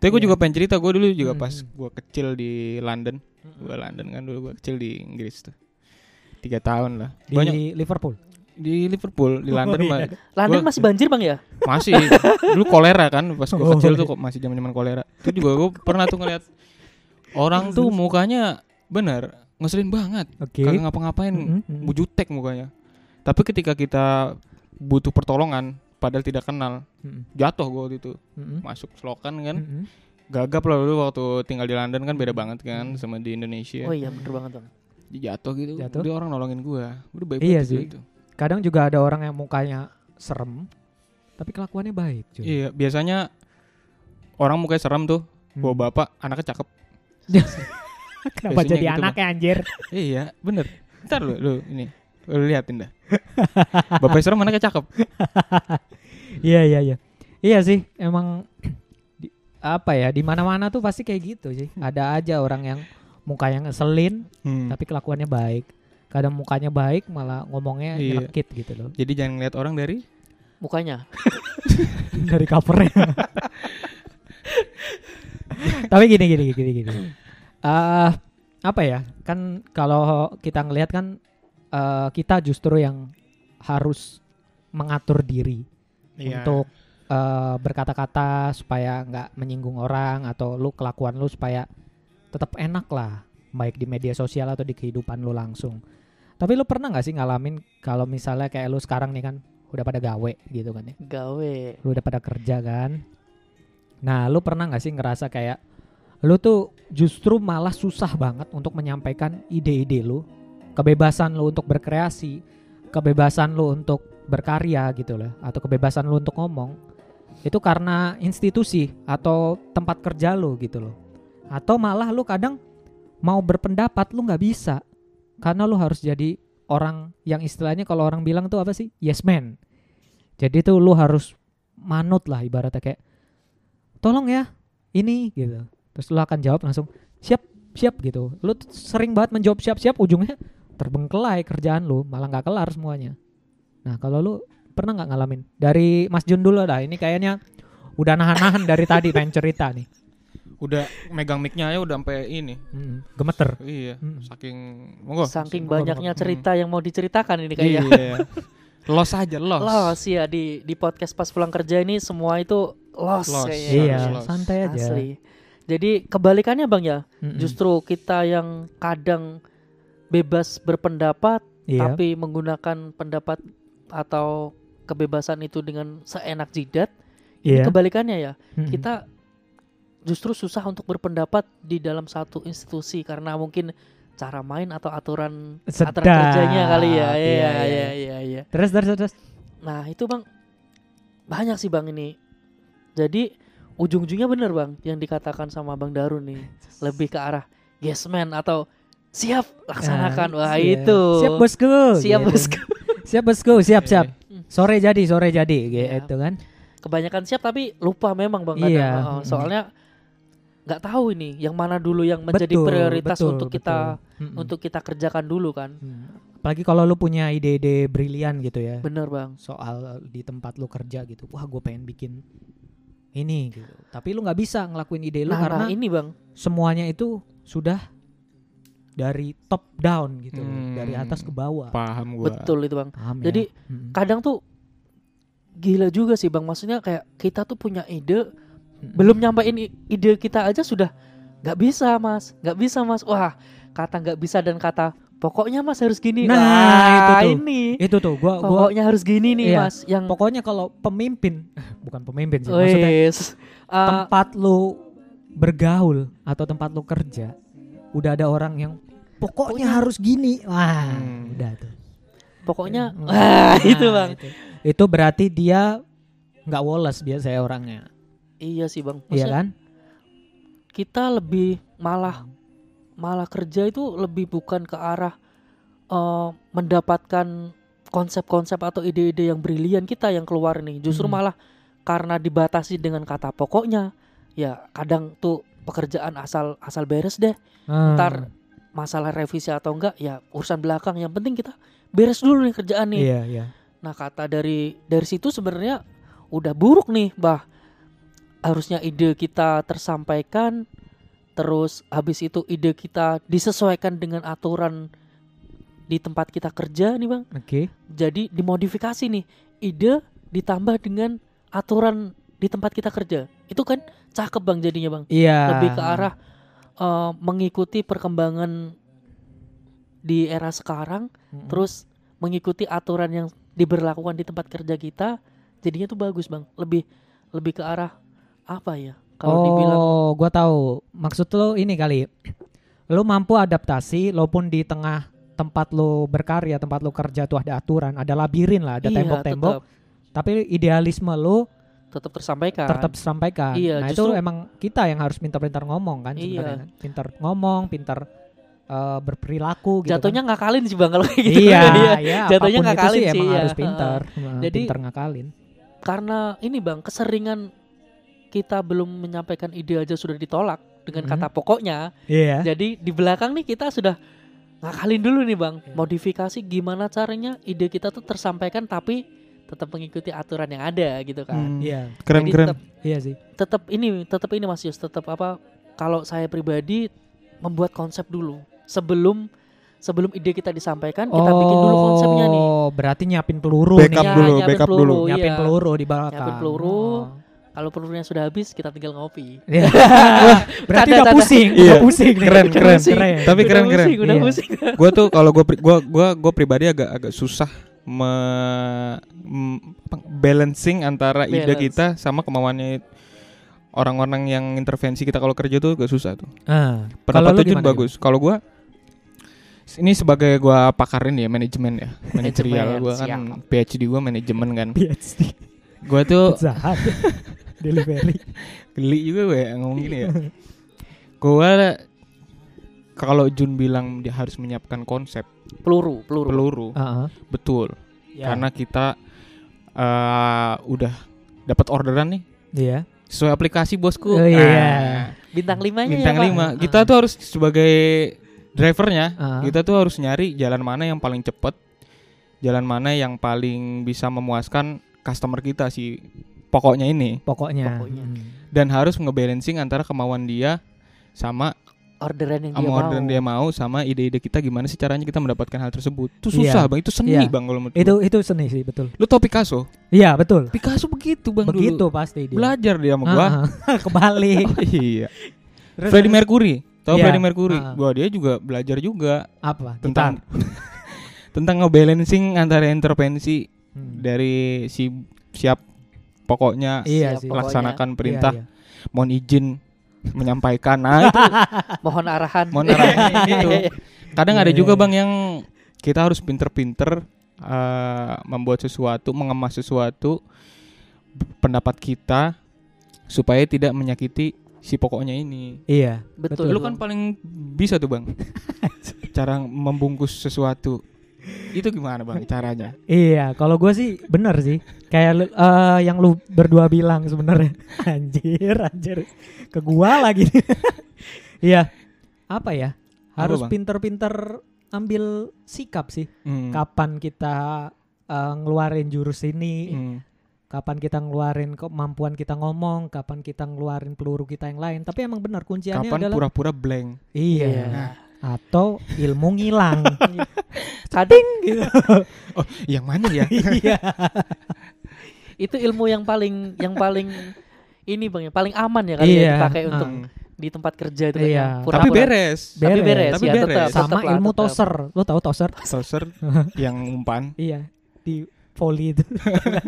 Tapi gue juga pengen cerita. Gue dulu juga Hmm. pas gue kecil di London. Gue London kan dulu gue kecil di Inggris tuh. Tiga tahun lah. Di Banyak Liverpool. Di Liverpool di London Oh, mah iya. London Gua- masih banjir bang ya? masih dulu kolera kan pas gue Oh, kecil iya. tuh kok masih zaman zaman kolera itu juga gue pernah tuh ngeliat orang tuh mukanya bener ngeselin banget Oke. kagak ngapa-ngapain Mm, mm. bujutek mukanya tapi ketika kita butuh pertolongan padahal tidak kenal Mm, jatuh gue waktu itu mm, masuk selokan kan mm, mm. gagap lah dulu waktu tinggal di London kan beda banget kan sama di Indonesia Oh iya bener banget bang. jatuh gitu Jatuh. dia orang nolongin gue udah baik Iya banget sih. gitu. Kadang juga ada orang yang mukanya serem tapi kelakuannya baik. cuy. iya biasanya orang mukanya serem tuh Hmm. bawa bapak anaknya cakep *laughs* Kenapa biasanya jadi gitu, anaknya anjir? *laughs* Iya, bener. Ntar lu, lu ini, lu liatin dah. Bapak serem anaknya cakep. *laughs* Iya iya iya. Iya sih, emang *clears throat* di- apa ya di mana-mana tuh pasti kayak gitu sih. Ada aja orang yang mukanya ngeselin Hmm. tapi kelakuannya baik. Kadang mukanya baik malah ngomongnya Iya. nyelekit gitu loh. Jadi jangan ngeliat orang dari Mukanya. *laughs* Dari covernya. *laughs* tapi gini gini gini gini. Eh apa ya? Kan kalau kita ngelihat kan eh, kita justru yang harus mengatur diri Iya. untuk eh, berkata-kata supaya nggak menyinggung orang atau lu kelakuan lu supaya tetap enak lah baik di media sosial atau di kehidupan lu langsung. Tapi lu pernah nggak sih ngalamin kalau misalnya kayak lu sekarang nih kan udah pada gawe gitu kan ya, Gawe. lu udah pada kerja kan. Nah lu pernah nggak sih ngerasa kayak lu tuh justru malah susah banget untuk menyampaikan ide-ide lu, kebebasan lu untuk berkreasi, kebebasan lu untuk berkarya gitu loh, atau kebebasan lu untuk ngomong itu karena institusi atau tempat kerja lu gitu loh, atau malah lu kadang mau berpendapat lu nggak bisa karena lu harus jadi orang yang istilahnya kalau orang bilang tuh apa sih? Yes man. Jadi tuh lu harus manut lah ibaratnya kayak tolong ya ini gitu. Terus lu akan jawab langsung siap siap gitu. Lu sering banget menjawab siap siap ujungnya terbengkelai kerjaan lu malah nggak kelar semuanya. Nah kalau lu pernah nggak ngalamin? Dari Mas Jun dulu dah ini kayaknya udah nahan-nahan dari tadi pengen cerita nih udah megang mic-nya aja udah sampai ini. Hmm, gemeter Iya, Hmm. saking monggo. Saking Monggo, banyaknya monggo. cerita yang mau diceritakan ini kayaknya. Iya. los aja, los. Los ya di di podcast pas pulang kerja ini semua itu los, Los. kayaknya. iya los. santai aja Asli. Jadi kebalikannya Bang ya, Mm-mm. justru kita yang kadang bebas berpendapat iya tapi menggunakan pendapat atau kebebasan itu dengan seenak jidat. iya Ini kebalikannya ya. Mm-mm. Kita justru susah untuk berpendapat di dalam satu institusi karena mungkin cara main atau aturan aturan Sedap. kerjanya kali ya. Iya Iya, iya iya. iya iya. terus terus terus Nah, itu Bang banyak sih Bang ini. Jadi ujung-ujungnya bener Bang yang dikatakan sama Bang Darun nih, lebih ke arah yes man atau siap laksanakan. Ah, Wah, siap. itu. siap bosku Siap gitu. bosku. siap bosku siap siap Hmm. sore jadi sore jadi Iya. gitu kan Kebanyakan siap tapi lupa memang Bang kadang. Iya, mm-mm. soalnya nggak tahu ini yang mana dulu yang menjadi Betul, prioritas betul, untuk kita betul. Mm-mm. untuk kita kerjakan dulu kan. Hmm. apalagi kalau lu punya ide-ide brilian gitu ya Bener Bang. soal di tempat lu kerja gitu wah gue pengen bikin ini gitu tapi lu nggak bisa ngelakuin ide lu Nah, karena nah, ini Bang. semuanya itu sudah dari top down gitu Hmm. dari atas ke bawah Paham gua. Betul itu Bang. Paham ya? Jadi, Mm-mm. Kadang tuh gila juga sih Bang. Maksudnya kayak kita tuh punya ide Mm-mm. belum nyampein ide kita aja sudah nggak bisa mas nggak bisa mas wah kata nggak bisa dan kata pokoknya Mas harus gini. Nah, Wah, itu tuh. ini. Itu tuh gua gua Pokoknya harus gini nih, Iya. Mas. Yang pokoknya kalau pemimpin *laughs* bukan pemimpin sih maksudnya. Uh, tempat lu bergaul atau tempat lu kerja udah ada orang yang pokoknya Pokoknya- harus gini. Wah, Hmm. udah tuh. pokoknya Hmm. *laughs* wah, itu, Nah, Bang. Itu, Itu berarti dia nggak woles biasanya orangnya. Iya sih, Bang. Iya Maksudnya kan? kita lebih malah malah kerja itu lebih bukan ke arah eh, mendapatkan konsep-konsep atau ide-ide yang brilian kita yang keluar nih justru Hmm. malah karena dibatasi dengan kata pokoknya ya kadang tuh pekerjaan asal asal beres deh Hmm. ntar masalah revisi atau enggak ya urusan belakang yang penting kita beres dulu nih kerjaan nih Iya, iya. Nah kata dari dari situ sebenarnya udah buruk nih, bah. Harusnya ide kita tersampaikan, terus habis itu ide kita disesuaikan dengan aturan di tempat kita kerja nih bang. Oke. Jadi dimodifikasi nih, ide ditambah dengan aturan di tempat kita kerja. Itu kan cakep bang jadinya bang. Iya. Lebih ke arah eh, mengikuti perkembangan di era sekarang Mm-mm. terus mengikuti aturan yang diberlakukan di tempat kerja kita jadinya tuh bagus bang lebih lebih ke arah apa ya kalau oh, dibilang gua tahu. Maksud lo ini kali. Lo mampu adaptasi walaupun di tengah tempat lo berkarya, tempat lo kerja tuh ada aturan, ada labirin lah, ada iya, tembok-tembok. Tapi idealisme lo tetap tersampaikan tetap disampaikan. Iya, nah justru- itu emang kita yang harus pintar-pintar ngomong kan Iya. sebenarnya. Pintar ngomong, pintar eh, berperilaku gitu. jatuhnya kan. ngakalin sih bang kalau kayak gitu iya, *laughs* Iya. iya. Jatuhnya ngakalin sih, sih, emang iya. harus pintar. Nah, Jadi- pintar ngakalin. karena ini bang keseringan kita belum menyampaikan ide aja sudah ditolak dengan Mhm. kata pokoknya Iya. jadi di belakang nih kita sudah ngakalin dulu nih bang Iya. modifikasi gimana caranya ide kita tuh tersampaikan tapi tetap mengikuti aturan yang ada gitu kan Hmm. Iya. Keren Jadi keren. tetap Iya sih. tetap ini tetap ini Mas Yus tetap apa kalau saya pribadi membuat konsep dulu sebelum sebelum ide kita disampaikan kita bikin dulu konsepnya nih Oh, berarti nyiapin peluru Backup nih. Ya, dulu, nyiapin backup peluru, dulu. Nyiapin iya. peluru di belakang. Nyiapin peluru. Oh. Kalau pelurunya sudah habis kita tinggal ngopi Iya. *laughs* Berarti Tanda- udah tanda. pusing, Iya. udah pusing nih. Keren, keren. pusing. Tapi Udah keren keren. pusing, udah Iya. pusing *laughs* Gua tuh kalau gua pri- gua gua gua pribadi agak agak susah me, balancing antara ide Balance. kita sama kemauannya orang-orang yang intervensi kita kalau kerja tuh agak susah tuh. Ah, Pendapat tuh bagus. Kalau gua ini sebagai gua pakarin ya manajemen ya, *laughs* manajerial gua kan siap. PhD gua manajemen kan. PhD Gua tuh. Delivery. *laughs* geli juga gue ya ngomong gini ya. *laughs* Gua kalau Jun bilang dia harus menyiapkan konsep peluru peluru peluru, Heeh. betul. Ya. Karena kita eh, udah dapat orderan nih Iya. sesuai aplikasi bosku. Oh, iya. Nah, bintang limanya bintang ya lima. Kita tuh harus sebagai drivernya, Ah. kita tuh harus nyari jalan mana yang paling cepet, jalan mana yang paling bisa memuaskan customer kita si pokoknya ini, Pokoknya. Pokoknya. Hmm. dan harus ngebalancing antara kemauan dia sama orderan yang dia sama mau orderan dia mau sama ide-ide kita gimana sih caranya kita mendapatkan hal tersebut. Itu Iya. susah bang, itu seni Iya. bang kalau menurut Itu itu seni sih betul. Lu tau Picasso? Iya betul. Picasso begitu bang Begitu dulu. pasti dia. Belajar dia sama gua. Ah, ah. *laughs* Kebalik. Oh, iya. Terus- Freddie Mercury. Tahu Iya. Freddie Mercury? Ah. Gua dia juga belajar juga apa? tentang *laughs* tentang ngebalancing antara intervensi Hmm. dari si siap pokoknya Iya Siap, sih. pokoknya. laksanakan perintah, Iya, iya. mohon izin menyampaikan. Nah, itu *laughs* mohon arahan mohon arahan *laughs* gitu. Kadang Iya, ada iya, juga iya. Bang yang kita harus pinter-pinter eh, membuat sesuatu, mengemas sesuatu pendapat kita supaya tidak menyakiti si pokoknya ini. Iya. betul Lu kan paling bisa tuh bang *laughs* Cara membungkus sesuatu Itu gimana bang caranya Iya, kalau gue sih bener sih. Kayak lu- eh, yang lu berdua bilang sebenarnya. *laughs* Anjir, anjir. Ke gua lagi. *laughs* Iya. Apa ya? Harus pinter-pinter ambil sikap sih. Hmm. Kapan kita eh, ngeluarin jurus ini, Hmm. kapan kita ngeluarin kemampuan kita ngomong, kapan kita ngeluarin peluru kita yang lain. Tapi emang benar kunciannya Kapan adalah pura-pura blank iya. Iya. Atau ilmu ngilang. *laughs* kadang gitu. Yang mana ya Iya. Itu ilmu yang paling yang paling ini bang ya paling aman ya kali Iya, ya dipakai untuk Hmm. di tempat kerja itu Iya. kayaknya. Tapi beres. Tapi Beres. beres, Tapi ya, beres. tetap, sama tetap ilmu tetap. toser lo tahu toser Saucer *laughs* yang umpan. iya di volley itu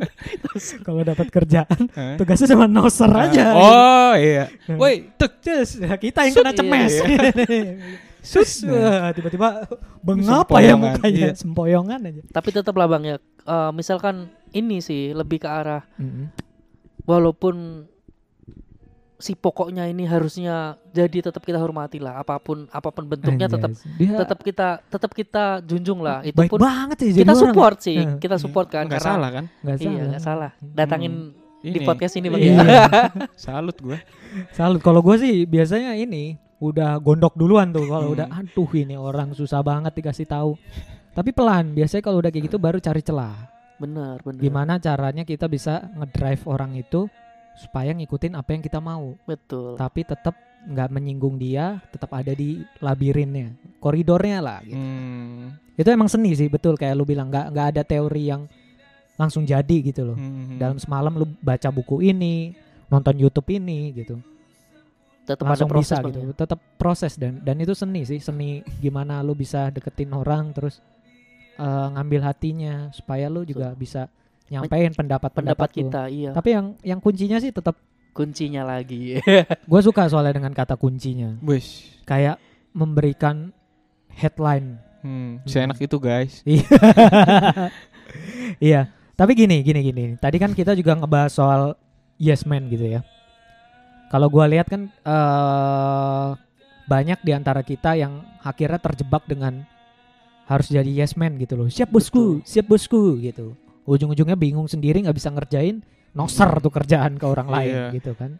*laughs* kalau dapat kerjaan Hah? tugasnya cuma noser aja Oh iya. Woi, tek. Just, kita yang Sut, kena iya, cemes Sus. Tiba-tiba mengapa ya mukanya iya. sempoyongan aja Tapi tetap lah bang ya. Eh, misalkan ini sih lebih ke arah Mm-mm. walaupun si pokoknya ini harusnya jadi tetap kita hormati lah apa pun apa pun bentuknya tetap. Dia tetap kita tetap kita junjung lah itu baik pun banget sih kita orang. support sih kita support kan Enggak karena- salah kan? nggak iya salah nggak salah datangin di Ini. podcast ini bang Iya. ya *laughs* Salut gue. Salut. Kalau gue sih biasanya ini udah gondok duluan tuh. Kalau Hmm. udah aduh ini orang susah banget dikasih tahu. Tapi pelan. Biasanya kalau udah kayak gitu baru cari celah. benar benar Gimana caranya kita bisa ngedrive orang itu supaya ngikutin apa yang kita mau. betul Tapi tetap nggak menyinggung dia, tetap ada di labirinnya, koridornya lah. Gitu. Hmm. Itu emang seni sih betul kayak lu bilang nggak nggak ada teori yang langsung jadi gitu loh. Hmm. Dalam semalam lu baca buku ini, nonton YouTube ini gitu. tetap ada langsung proses bisa gitu. ya. Tetap proses dan dan itu seni sih, seni gimana lu bisa deketin orang terus eh, ngambil hatinya supaya lu juga bisa nyampein pendapat-pendapat pendapat lu. kita iya Tapi yang yang kuncinya sih tetap kuncinya lagi *laughs* gue suka soalnya dengan kata kuncinya. Wis. Kayak memberikan headline. Hmm. Seenak itu guys. *laughs* iya. Tapi gini, gini, gini. Tadi kan kita juga ngebahas soal yes man gitu ya. Kalau gua lihat kan eh banyak di antara kita yang akhirnya terjebak dengan harus jadi yes man gitu loh. Siap bosku, siap bosku gitu. Ujung-ujungnya bingung sendiri nggak bisa ngerjain, noser tuh kerjaan ke orang lain Iya. gitu kan.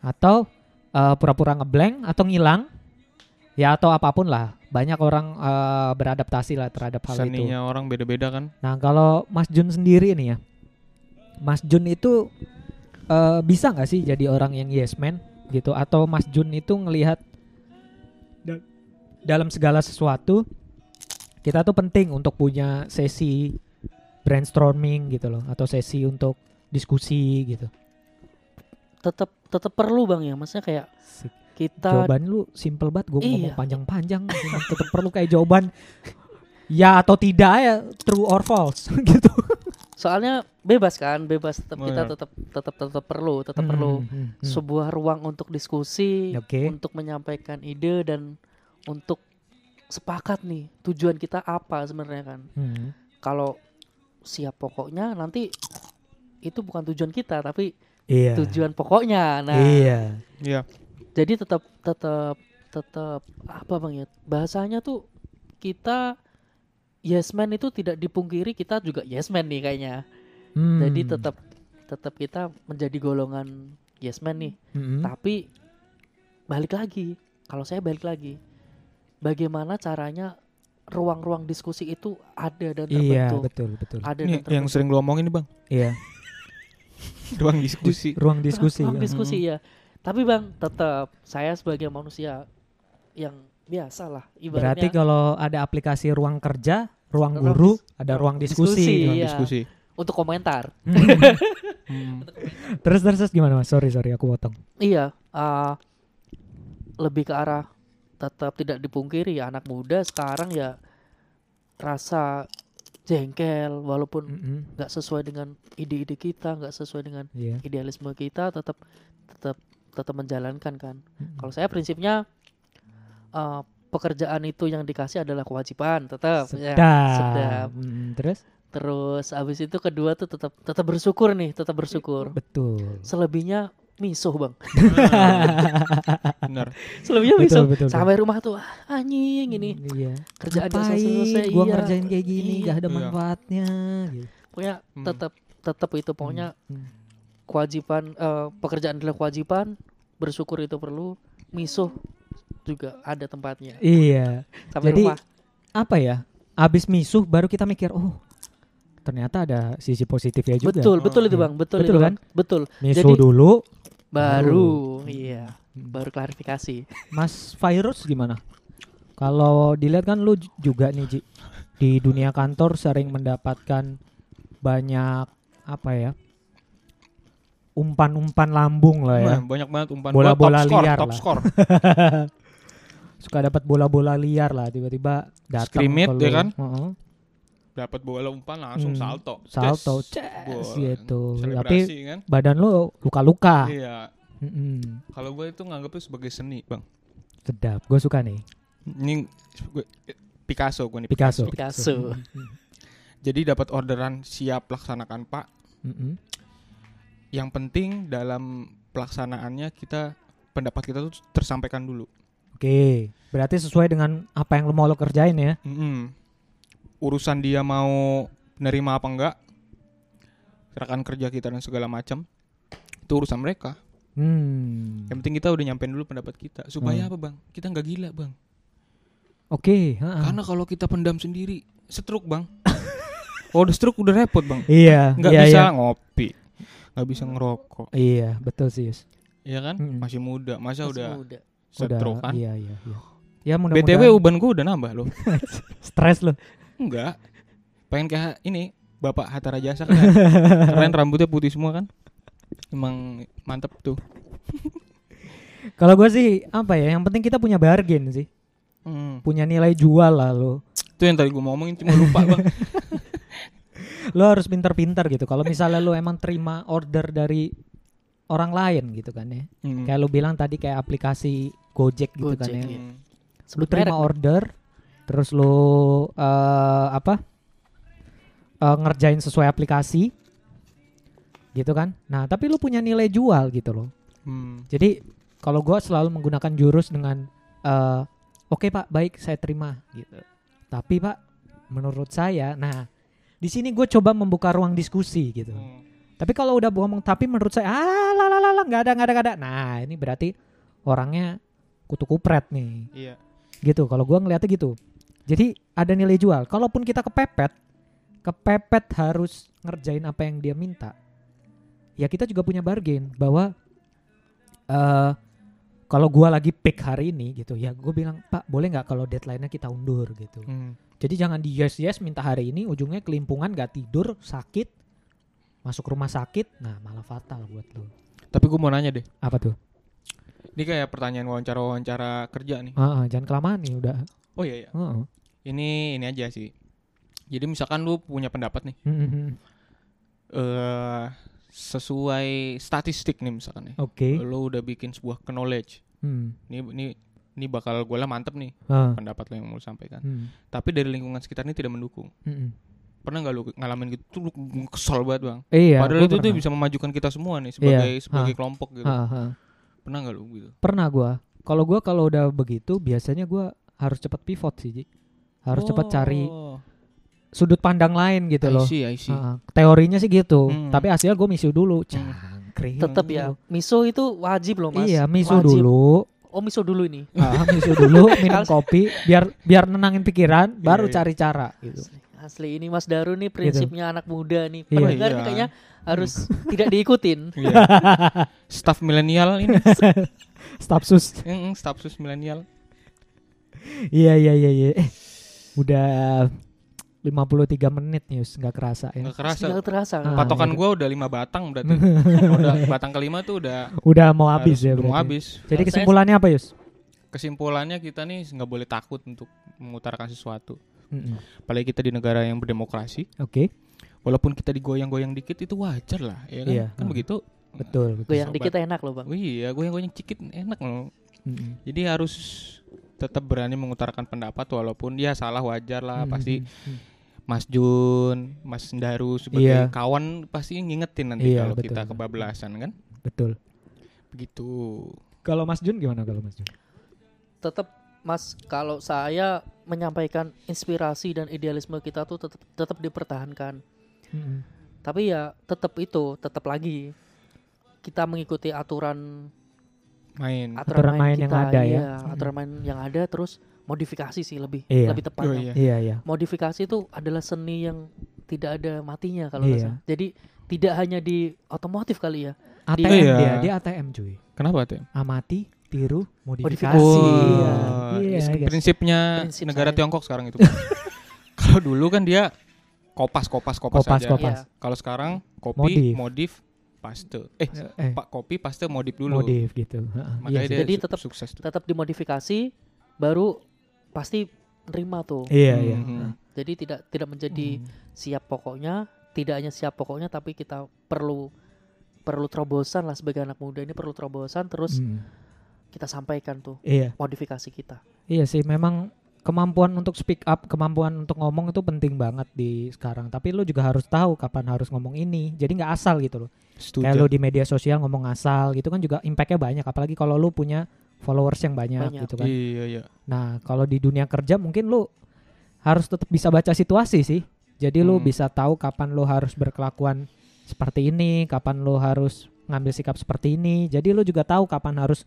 Atau eh, pura-pura ngeblank atau ngilang. Ya atau apa pun lah. Banyak orang eh, beradaptasi lah terhadap hal itu. Seninya orang beda-beda kan. Nah kalau Mas Jun sendiri nih ya, Mas Jun itu eh, bisa nggak sih jadi orang yang yes man gitu? Atau Mas Jun itu ngelihat da- dalam segala sesuatu kita tuh penting untuk punya sesi brainstorming gitu loh, atau sesi untuk diskusi gitu. tetap tetap perlu bang ya maksudnya kayak Sik. kita Jawaban lu simple banget, gue ngomong Iya. panjang-panjang, *laughs* cuma tetap perlu kayak jawaban ya atau tidak ya, true or false *laughs* gitu. soalnya bebas kan bebas tetap Oh, kita iya. tetap tetap tetap perlu tetap Hmm, perlu hmm, hmm, hmm. sebuah ruang untuk diskusi Oke. untuk menyampaikan ide dan untuk sepakat nih tujuan kita apa sebenarnya kan Hmm. kalau siap pokoknya nanti itu bukan tujuan kita tapi Iya. tujuan pokoknya nah Iya. Iya. jadi tetap tetap tetap apa bang ya bahasanya tuh kita yes man itu tidak dipungkiri kita juga yes man nih kayaknya Hmm. jadi tetap tetap kita menjadi golongan yes man nih Mm-mm. tapi balik lagi kalau saya balik lagi bagaimana caranya ruang-ruang diskusi itu ada dan Iya terbentuk betul betul. ada Ini dan yang terbentuk sering lu omongin nih bang. Iya. *laughs* Ruang diskusi. Ruang diskusi. ruang ya. diskusi ya tapi bang tetap saya sebagai manusia yang biasa lah Berarti kalau ada aplikasi ruang kerja, ruang guru, ada ruang diskusi, diskusi. Ruang iya. diskusi. untuk komentar *laughs* Hmm. terus terus terus gimana mas? Sorry sorry aku potong. iya uh, lebih ke arah tetap tidak dipungkiri ya anak muda sekarang ya rasa jengkel walaupun nggak sesuai dengan ide-ide kita nggak sesuai dengan Iya. idealisme kita tetap tetap tetap menjalankan kan Mm-mm. kalau saya prinsipnya eh, pekerjaan itu yang dikasih adalah kewajiban tetap ya Sedap. sedap. Mm, terus? terus habis itu kedua tuh tetap tetap bersyukur nih tetap bersyukur Betul. selebihnya misuh bang Bener. selebihnya Betul, misuh betul, sampai rumah tuh "Ah, anjing ini Mm, Iya. kerjaan nggak Ngapain selesai gua iya. ngerjain kayak gini Iya. gak ada Iya. manfaatnya gitu. pokoknya Hmm. tetap tetap itu pokoknya Hmm. kewajiban eh, pekerjaan adalah kewajiban bersyukur itu perlu misuh juga ada tempatnya Iya. sampai Jadi, rumah Apa ya? Abis misuh baru kita mikir, oh ternyata ada sisi positifnya juga. betul betul itu Hmm. bang betul, Betul itu kan? Bang. betul Misuh Jadi- dulu. baru iya Hmm. baru klarifikasi Mas Virus gimana? Kalau dilihat kan lu juga nih Ji di dunia kantor sering mendapatkan banyak apa ya? umpan-umpan lambung lah ya. Banyak banget umpan Bola-bola top score, liar top lah. score. *laughs* Suka dapat bola-bola liar lah tiba-tiba datang Scrimmage, ya kan? Heeh. Dapat bola umpan langsung Hmm, salto. salto, Wah, gitu. Selebrasi kan? Badan lu luka-luka. Iya. Mm-mm. Kalau gue itu nganggapnya sebagai seni, Bang. Sedap. Gue suka nih. Ini gue- Picasso gue nih Picasso. Picasso. Jadi dapat orderan siap laksanakan, Pak. Mm-mm. Yang penting dalam pelaksanaannya kita pendapat kita tuh tersampaikan dulu. Oke. Berarti sesuai dengan apa yang lo mau lo kerjain ya. Mm-mm. Urusan dia mau nerima apa enggak, rekan kerja kita dan segala macam, itu urusan mereka. Hmm. Yang penting kita udah nyampein dulu pendapat kita. Supaya Hmm. apa bang? Kita nggak gila bang. Oke. ha-ha. Karena kalau kita pendam sendiri, stroke bang. Kalau *laughs* udah stroke udah repot bang. Iya. Nggak iya, bisa Iya. ngopi, nggak bisa ngerokok, Iya, betul sih. Yus. ya kan? Mm-mm. Masih muda, masa Masih udah muda. stroke kan? Iya, iya, iya. Ya BTW mudah-mudahan uban gue udah nambah loh. *laughs* stres lo. Enggak. Pengen kayak ini Bapak Hatta Rajasa kan. Keren rambutnya putih semua kan. Emang mantep tuh. Kalau gue sih apa ya? Yang penting kita punya bargain sih. Hmm. Punya nilai jual lah lo. Itu yang tadi gue mau ngomongin cuma lupa bang. *laughs* Lo harus pintar-pintar gitu. Kalau misalnya lo emang terima order dari orang lain gitu kan ya. Hmm. Kayak lo bilang tadi kayak aplikasi Gojek gitu kan ya. iya. Hmm. Lu Sebut terima order, terus lo eh, apa? eh, ngerjain sesuai aplikasi, gitu kan? Nah, tapi lu punya nilai jual gitu loh. Hmm. Jadi kalau gua selalu menggunakan jurus dengan eh, oke pak, baik saya terima gitu. Tapi pak, menurut saya, nah di sini gue coba membuka ruang diskusi gitu. Hmm. Tapi kalau udah ngomong tapi menurut saya ah lah lah lah lah, nggak ada nggak ada nggak ada. Nah ini berarti orangnya kutu kupret nih Iya. gitu. Kalau gua ngeliatnya gitu. Jadi ada nilai jual. Kalaupun kita kepepet, kepepet harus ngerjain apa yang dia minta. Ya kita juga punya bargain bahwa eh kalau gua lagi pick hari ini gitu, ya gue bilang Pak boleh nggak kalau deadline-nya kita undur gitu. Hmm. Jadi jangan di yes yes minta hari ini, ujungnya kelimpungan gak tidur, sakit, masuk rumah sakit, nah malah fatal buat lo. Tapi gue mau nanya deh. Apa tuh? Ini kayak pertanyaan wawancara-wawancara kerja nih. Ah, jangan kelamaan nih udah. Oh iya iya. Ah. Ini ini aja sih. Jadi misalkan lu punya pendapat nih Hmm, hmm, hmm. eh sesuai statistik nih misalkan nih. Oke. Lu udah bikin sebuah knowledge. Hmm. Ini ini ini bakal gue lah mantep nih Ah. pendapat lo yang mau sampaikan. Hmm. Tapi dari lingkungan sekitar ini tidak mendukung. Mm-mm. Pernah nggak lu ngalamin gitu? Tuh lu kesel banget bang. Iya. Padahal itu tuh pernah. bisa memajukan kita semua nih sebagai Iya, sebagai ha. kelompok gitu. Ha, ha. Pernah nggak lu gitu? Pernah gua. Kalau gua kalau udah begitu biasanya gua harus cepat pivot sih, Ji. Harus cepat cari Oh, sudut pandang lain gitu I loh. see, I see. Ha, teorinya sih gitu. Hmm. Tapi hasilnya gua misu dulu. Hmm. Cangkring. Tetap ya. Miso itu wajib loh mas. Iya, misu Wajib. dulu. Oh miso dulu ini. Ah, misu dulu, *laughs* minum kopi biar biar nenangin pikiran, baru Iya, iya. cari cara gitu. Asli, ini Mas Daru nih prinsipnya anak muda nih. Iya. Pendengar nih Iya. kayaknya harus tidak diikutin. *laughs* Iya. Staff milenial ini, *laughs* Staf sus. Mm, staff sus milenial. Iya iya iya iya. Eh, udah 53 menit Yus, nggak kerasa ya. Nggak kerasa. Nggak terasa. Ah. Patokan gitu. gua udah lima batang berarti. *laughs* udah batang kelima tuh udah Udah mau habis ya udah mau habis. Jadi kesimpulannya apa Yus? Kesimpulannya kita nih nggak boleh takut untuk mengutarakan sesuatu. Mm-mm. Apalagi kita di negara yang berdemokrasi. Oke, Walaupun kita digoyang-goyang dikit itu wajar lah, ya kan? Iya, Kan hmm. begitu. betul betul. Goyang Sobat. dikit enak loh bang. Oh iya, goyang-goyang dikit enak loh. Mm-mm. Jadi harus tetap berani mengutarakan pendapat walaupun ya salah wajar lah Mm-mm. pasti Mm. Mas Jun, Mas Daru sebagai Iya. kawan pasti ngingetin nanti Iya, kalau betul. kita kebablasan kan? betul. Begitu. Kalau Mas Jun gimana kalau Mas Jun? Tetap Mas kalau saya menyampaikan inspirasi dan idealisme kita tuh tetap tetap dipertahankan. Mm-mm. Tapi ya tetap itu, tetap lagi kita mengikuti aturan Main. Aturan main yang kita, ada ya. iya, aturan main yang ada terus modifikasi sih lebih Iya. lebih tepatnya. Oh, iya. Iya iya. Modifikasi itu adalah seni yang tidak ada matinya kalau Iya. salah. Jadi tidak hanya di otomotif kali ya. ATM Iya. dia, dia ATM cuy. Kenapa tuh? Amati, tiru, modifikasi. Modifikasi. Iya. Oh, Iya, guys. prinsipnya Prinsip negara saya. Tiongkok sekarang itu. *laughs* Kalau dulu kan dia kopas kopas kopas, Kopas, aja. kopas. Iya. Kalau sekarang kopi, Modif. modif, paste. Eh, eh Pak kopi paste modif dulu. modif gitu. Heeh, Makanya iya, dia Jadi tetap- sukses. Tetap dimodifikasi baru pasti nerima tuh. iya iya. Mhm. Jadi tidak tidak menjadi Hmm. siap pokoknya, tidak hanya siap pokoknya tapi kita perlu perlu terobosan lah sebagai anak muda ini perlu terobosan terus Hmm. kita sampaikan tuh Iya. modifikasi kita. Iya sih memang kemampuan untuk speak up, kemampuan untuk ngomong itu penting banget di sekarang. Tapi lu juga harus tahu kapan harus ngomong ini. Jadi nggak asal gitu loh. Setuju. Kayak lu di media sosial ngomong asal gitu kan juga impactnya banyak. Apalagi kalau lu punya followers yang banyak, Banyak. gitu kan. Iya, iya. Nah kalau di dunia kerja mungkin lu harus tetap bisa baca situasi sih. Jadi lu Hmm. bisa tahu kapan lu harus berkelakuan seperti ini, kapan lu harus ngambil sikap seperti ini. Jadi lu juga tahu kapan harus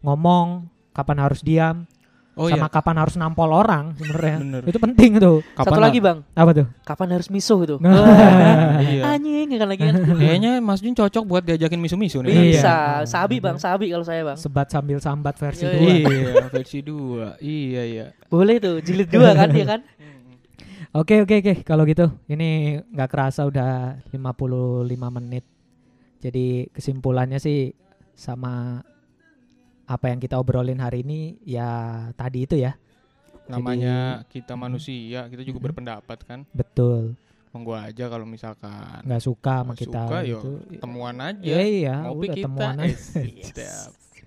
ngomong, kapan harus diam, Oh sama iya. kapan harus nampol orang sebenarnya. Itu penting tuh. Satu lagi bang, Apa tuh? kapan harus misuh itu? *laughs* Iya. Anjing kan lagi kan. *laughs* Kayaknya Mas Jun cocok buat diajakin misu-misu nih. Iya. Bisa, sabi bang, sabi kalau saya bang. Sebat sambil sambat versi Iya, dua. Iya, *laughs* versi 2. Iya, iya. Boleh tuh, jilid dua kan dia kan? Oke oke oke kalau gitu ini nggak kerasa udah 55 menit. Jadi kesimpulannya sih sama apa yang kita obrolin hari ini ya tadi itu ya. Namanya kita manusia, kita juga berpendapat kan. Betul. Monggo aja kalau misalkan nggak suka sama kita suka, yo, gitu. temuan aja. Iya iya Ngopi udah kita. temuan Eh, aja.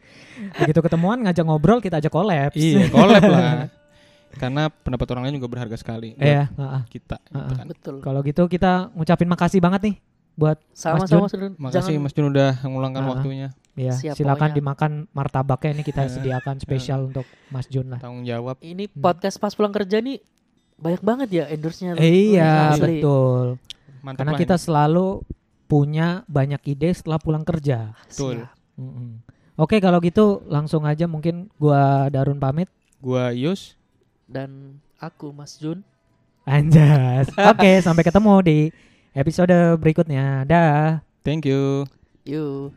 *laughs* Begitu ketemuan ngajak ngobrol kita ajak collab. Iya, collab lah. *laughs* Karena pendapat orang lain juga berharga sekali Iya, heeh. kita. gitu Heeh. kan. Betul. Kalau gitu kita ngucapin makasih banget nih buat Sama-sama Mas Jun. Makasih Jangan- Mas Jun udah mengulangkan Ah. waktunya. ya Siap, silakan pokoknya. dimakan martabaknya ini kita *laughs* sediakan spesial untuk Mas Jun lah. Tanggung jawab. Ini Hmm. podcast pas pulang kerja nih banyak banget ya endorse-nya. Eh, iya, Asli. betul. Mantap Karena kita ini. selalu punya banyak ide setelah pulang kerja. Betul. Siap. Mm-mm. Oke, kalau gitu langsung aja mungkin gua Darun pamit. gua Yus. Dan aku Mas Jun. Anjas. Oke, sampai ketemu di episode berikutnya. Dah. Thank you. Yuk.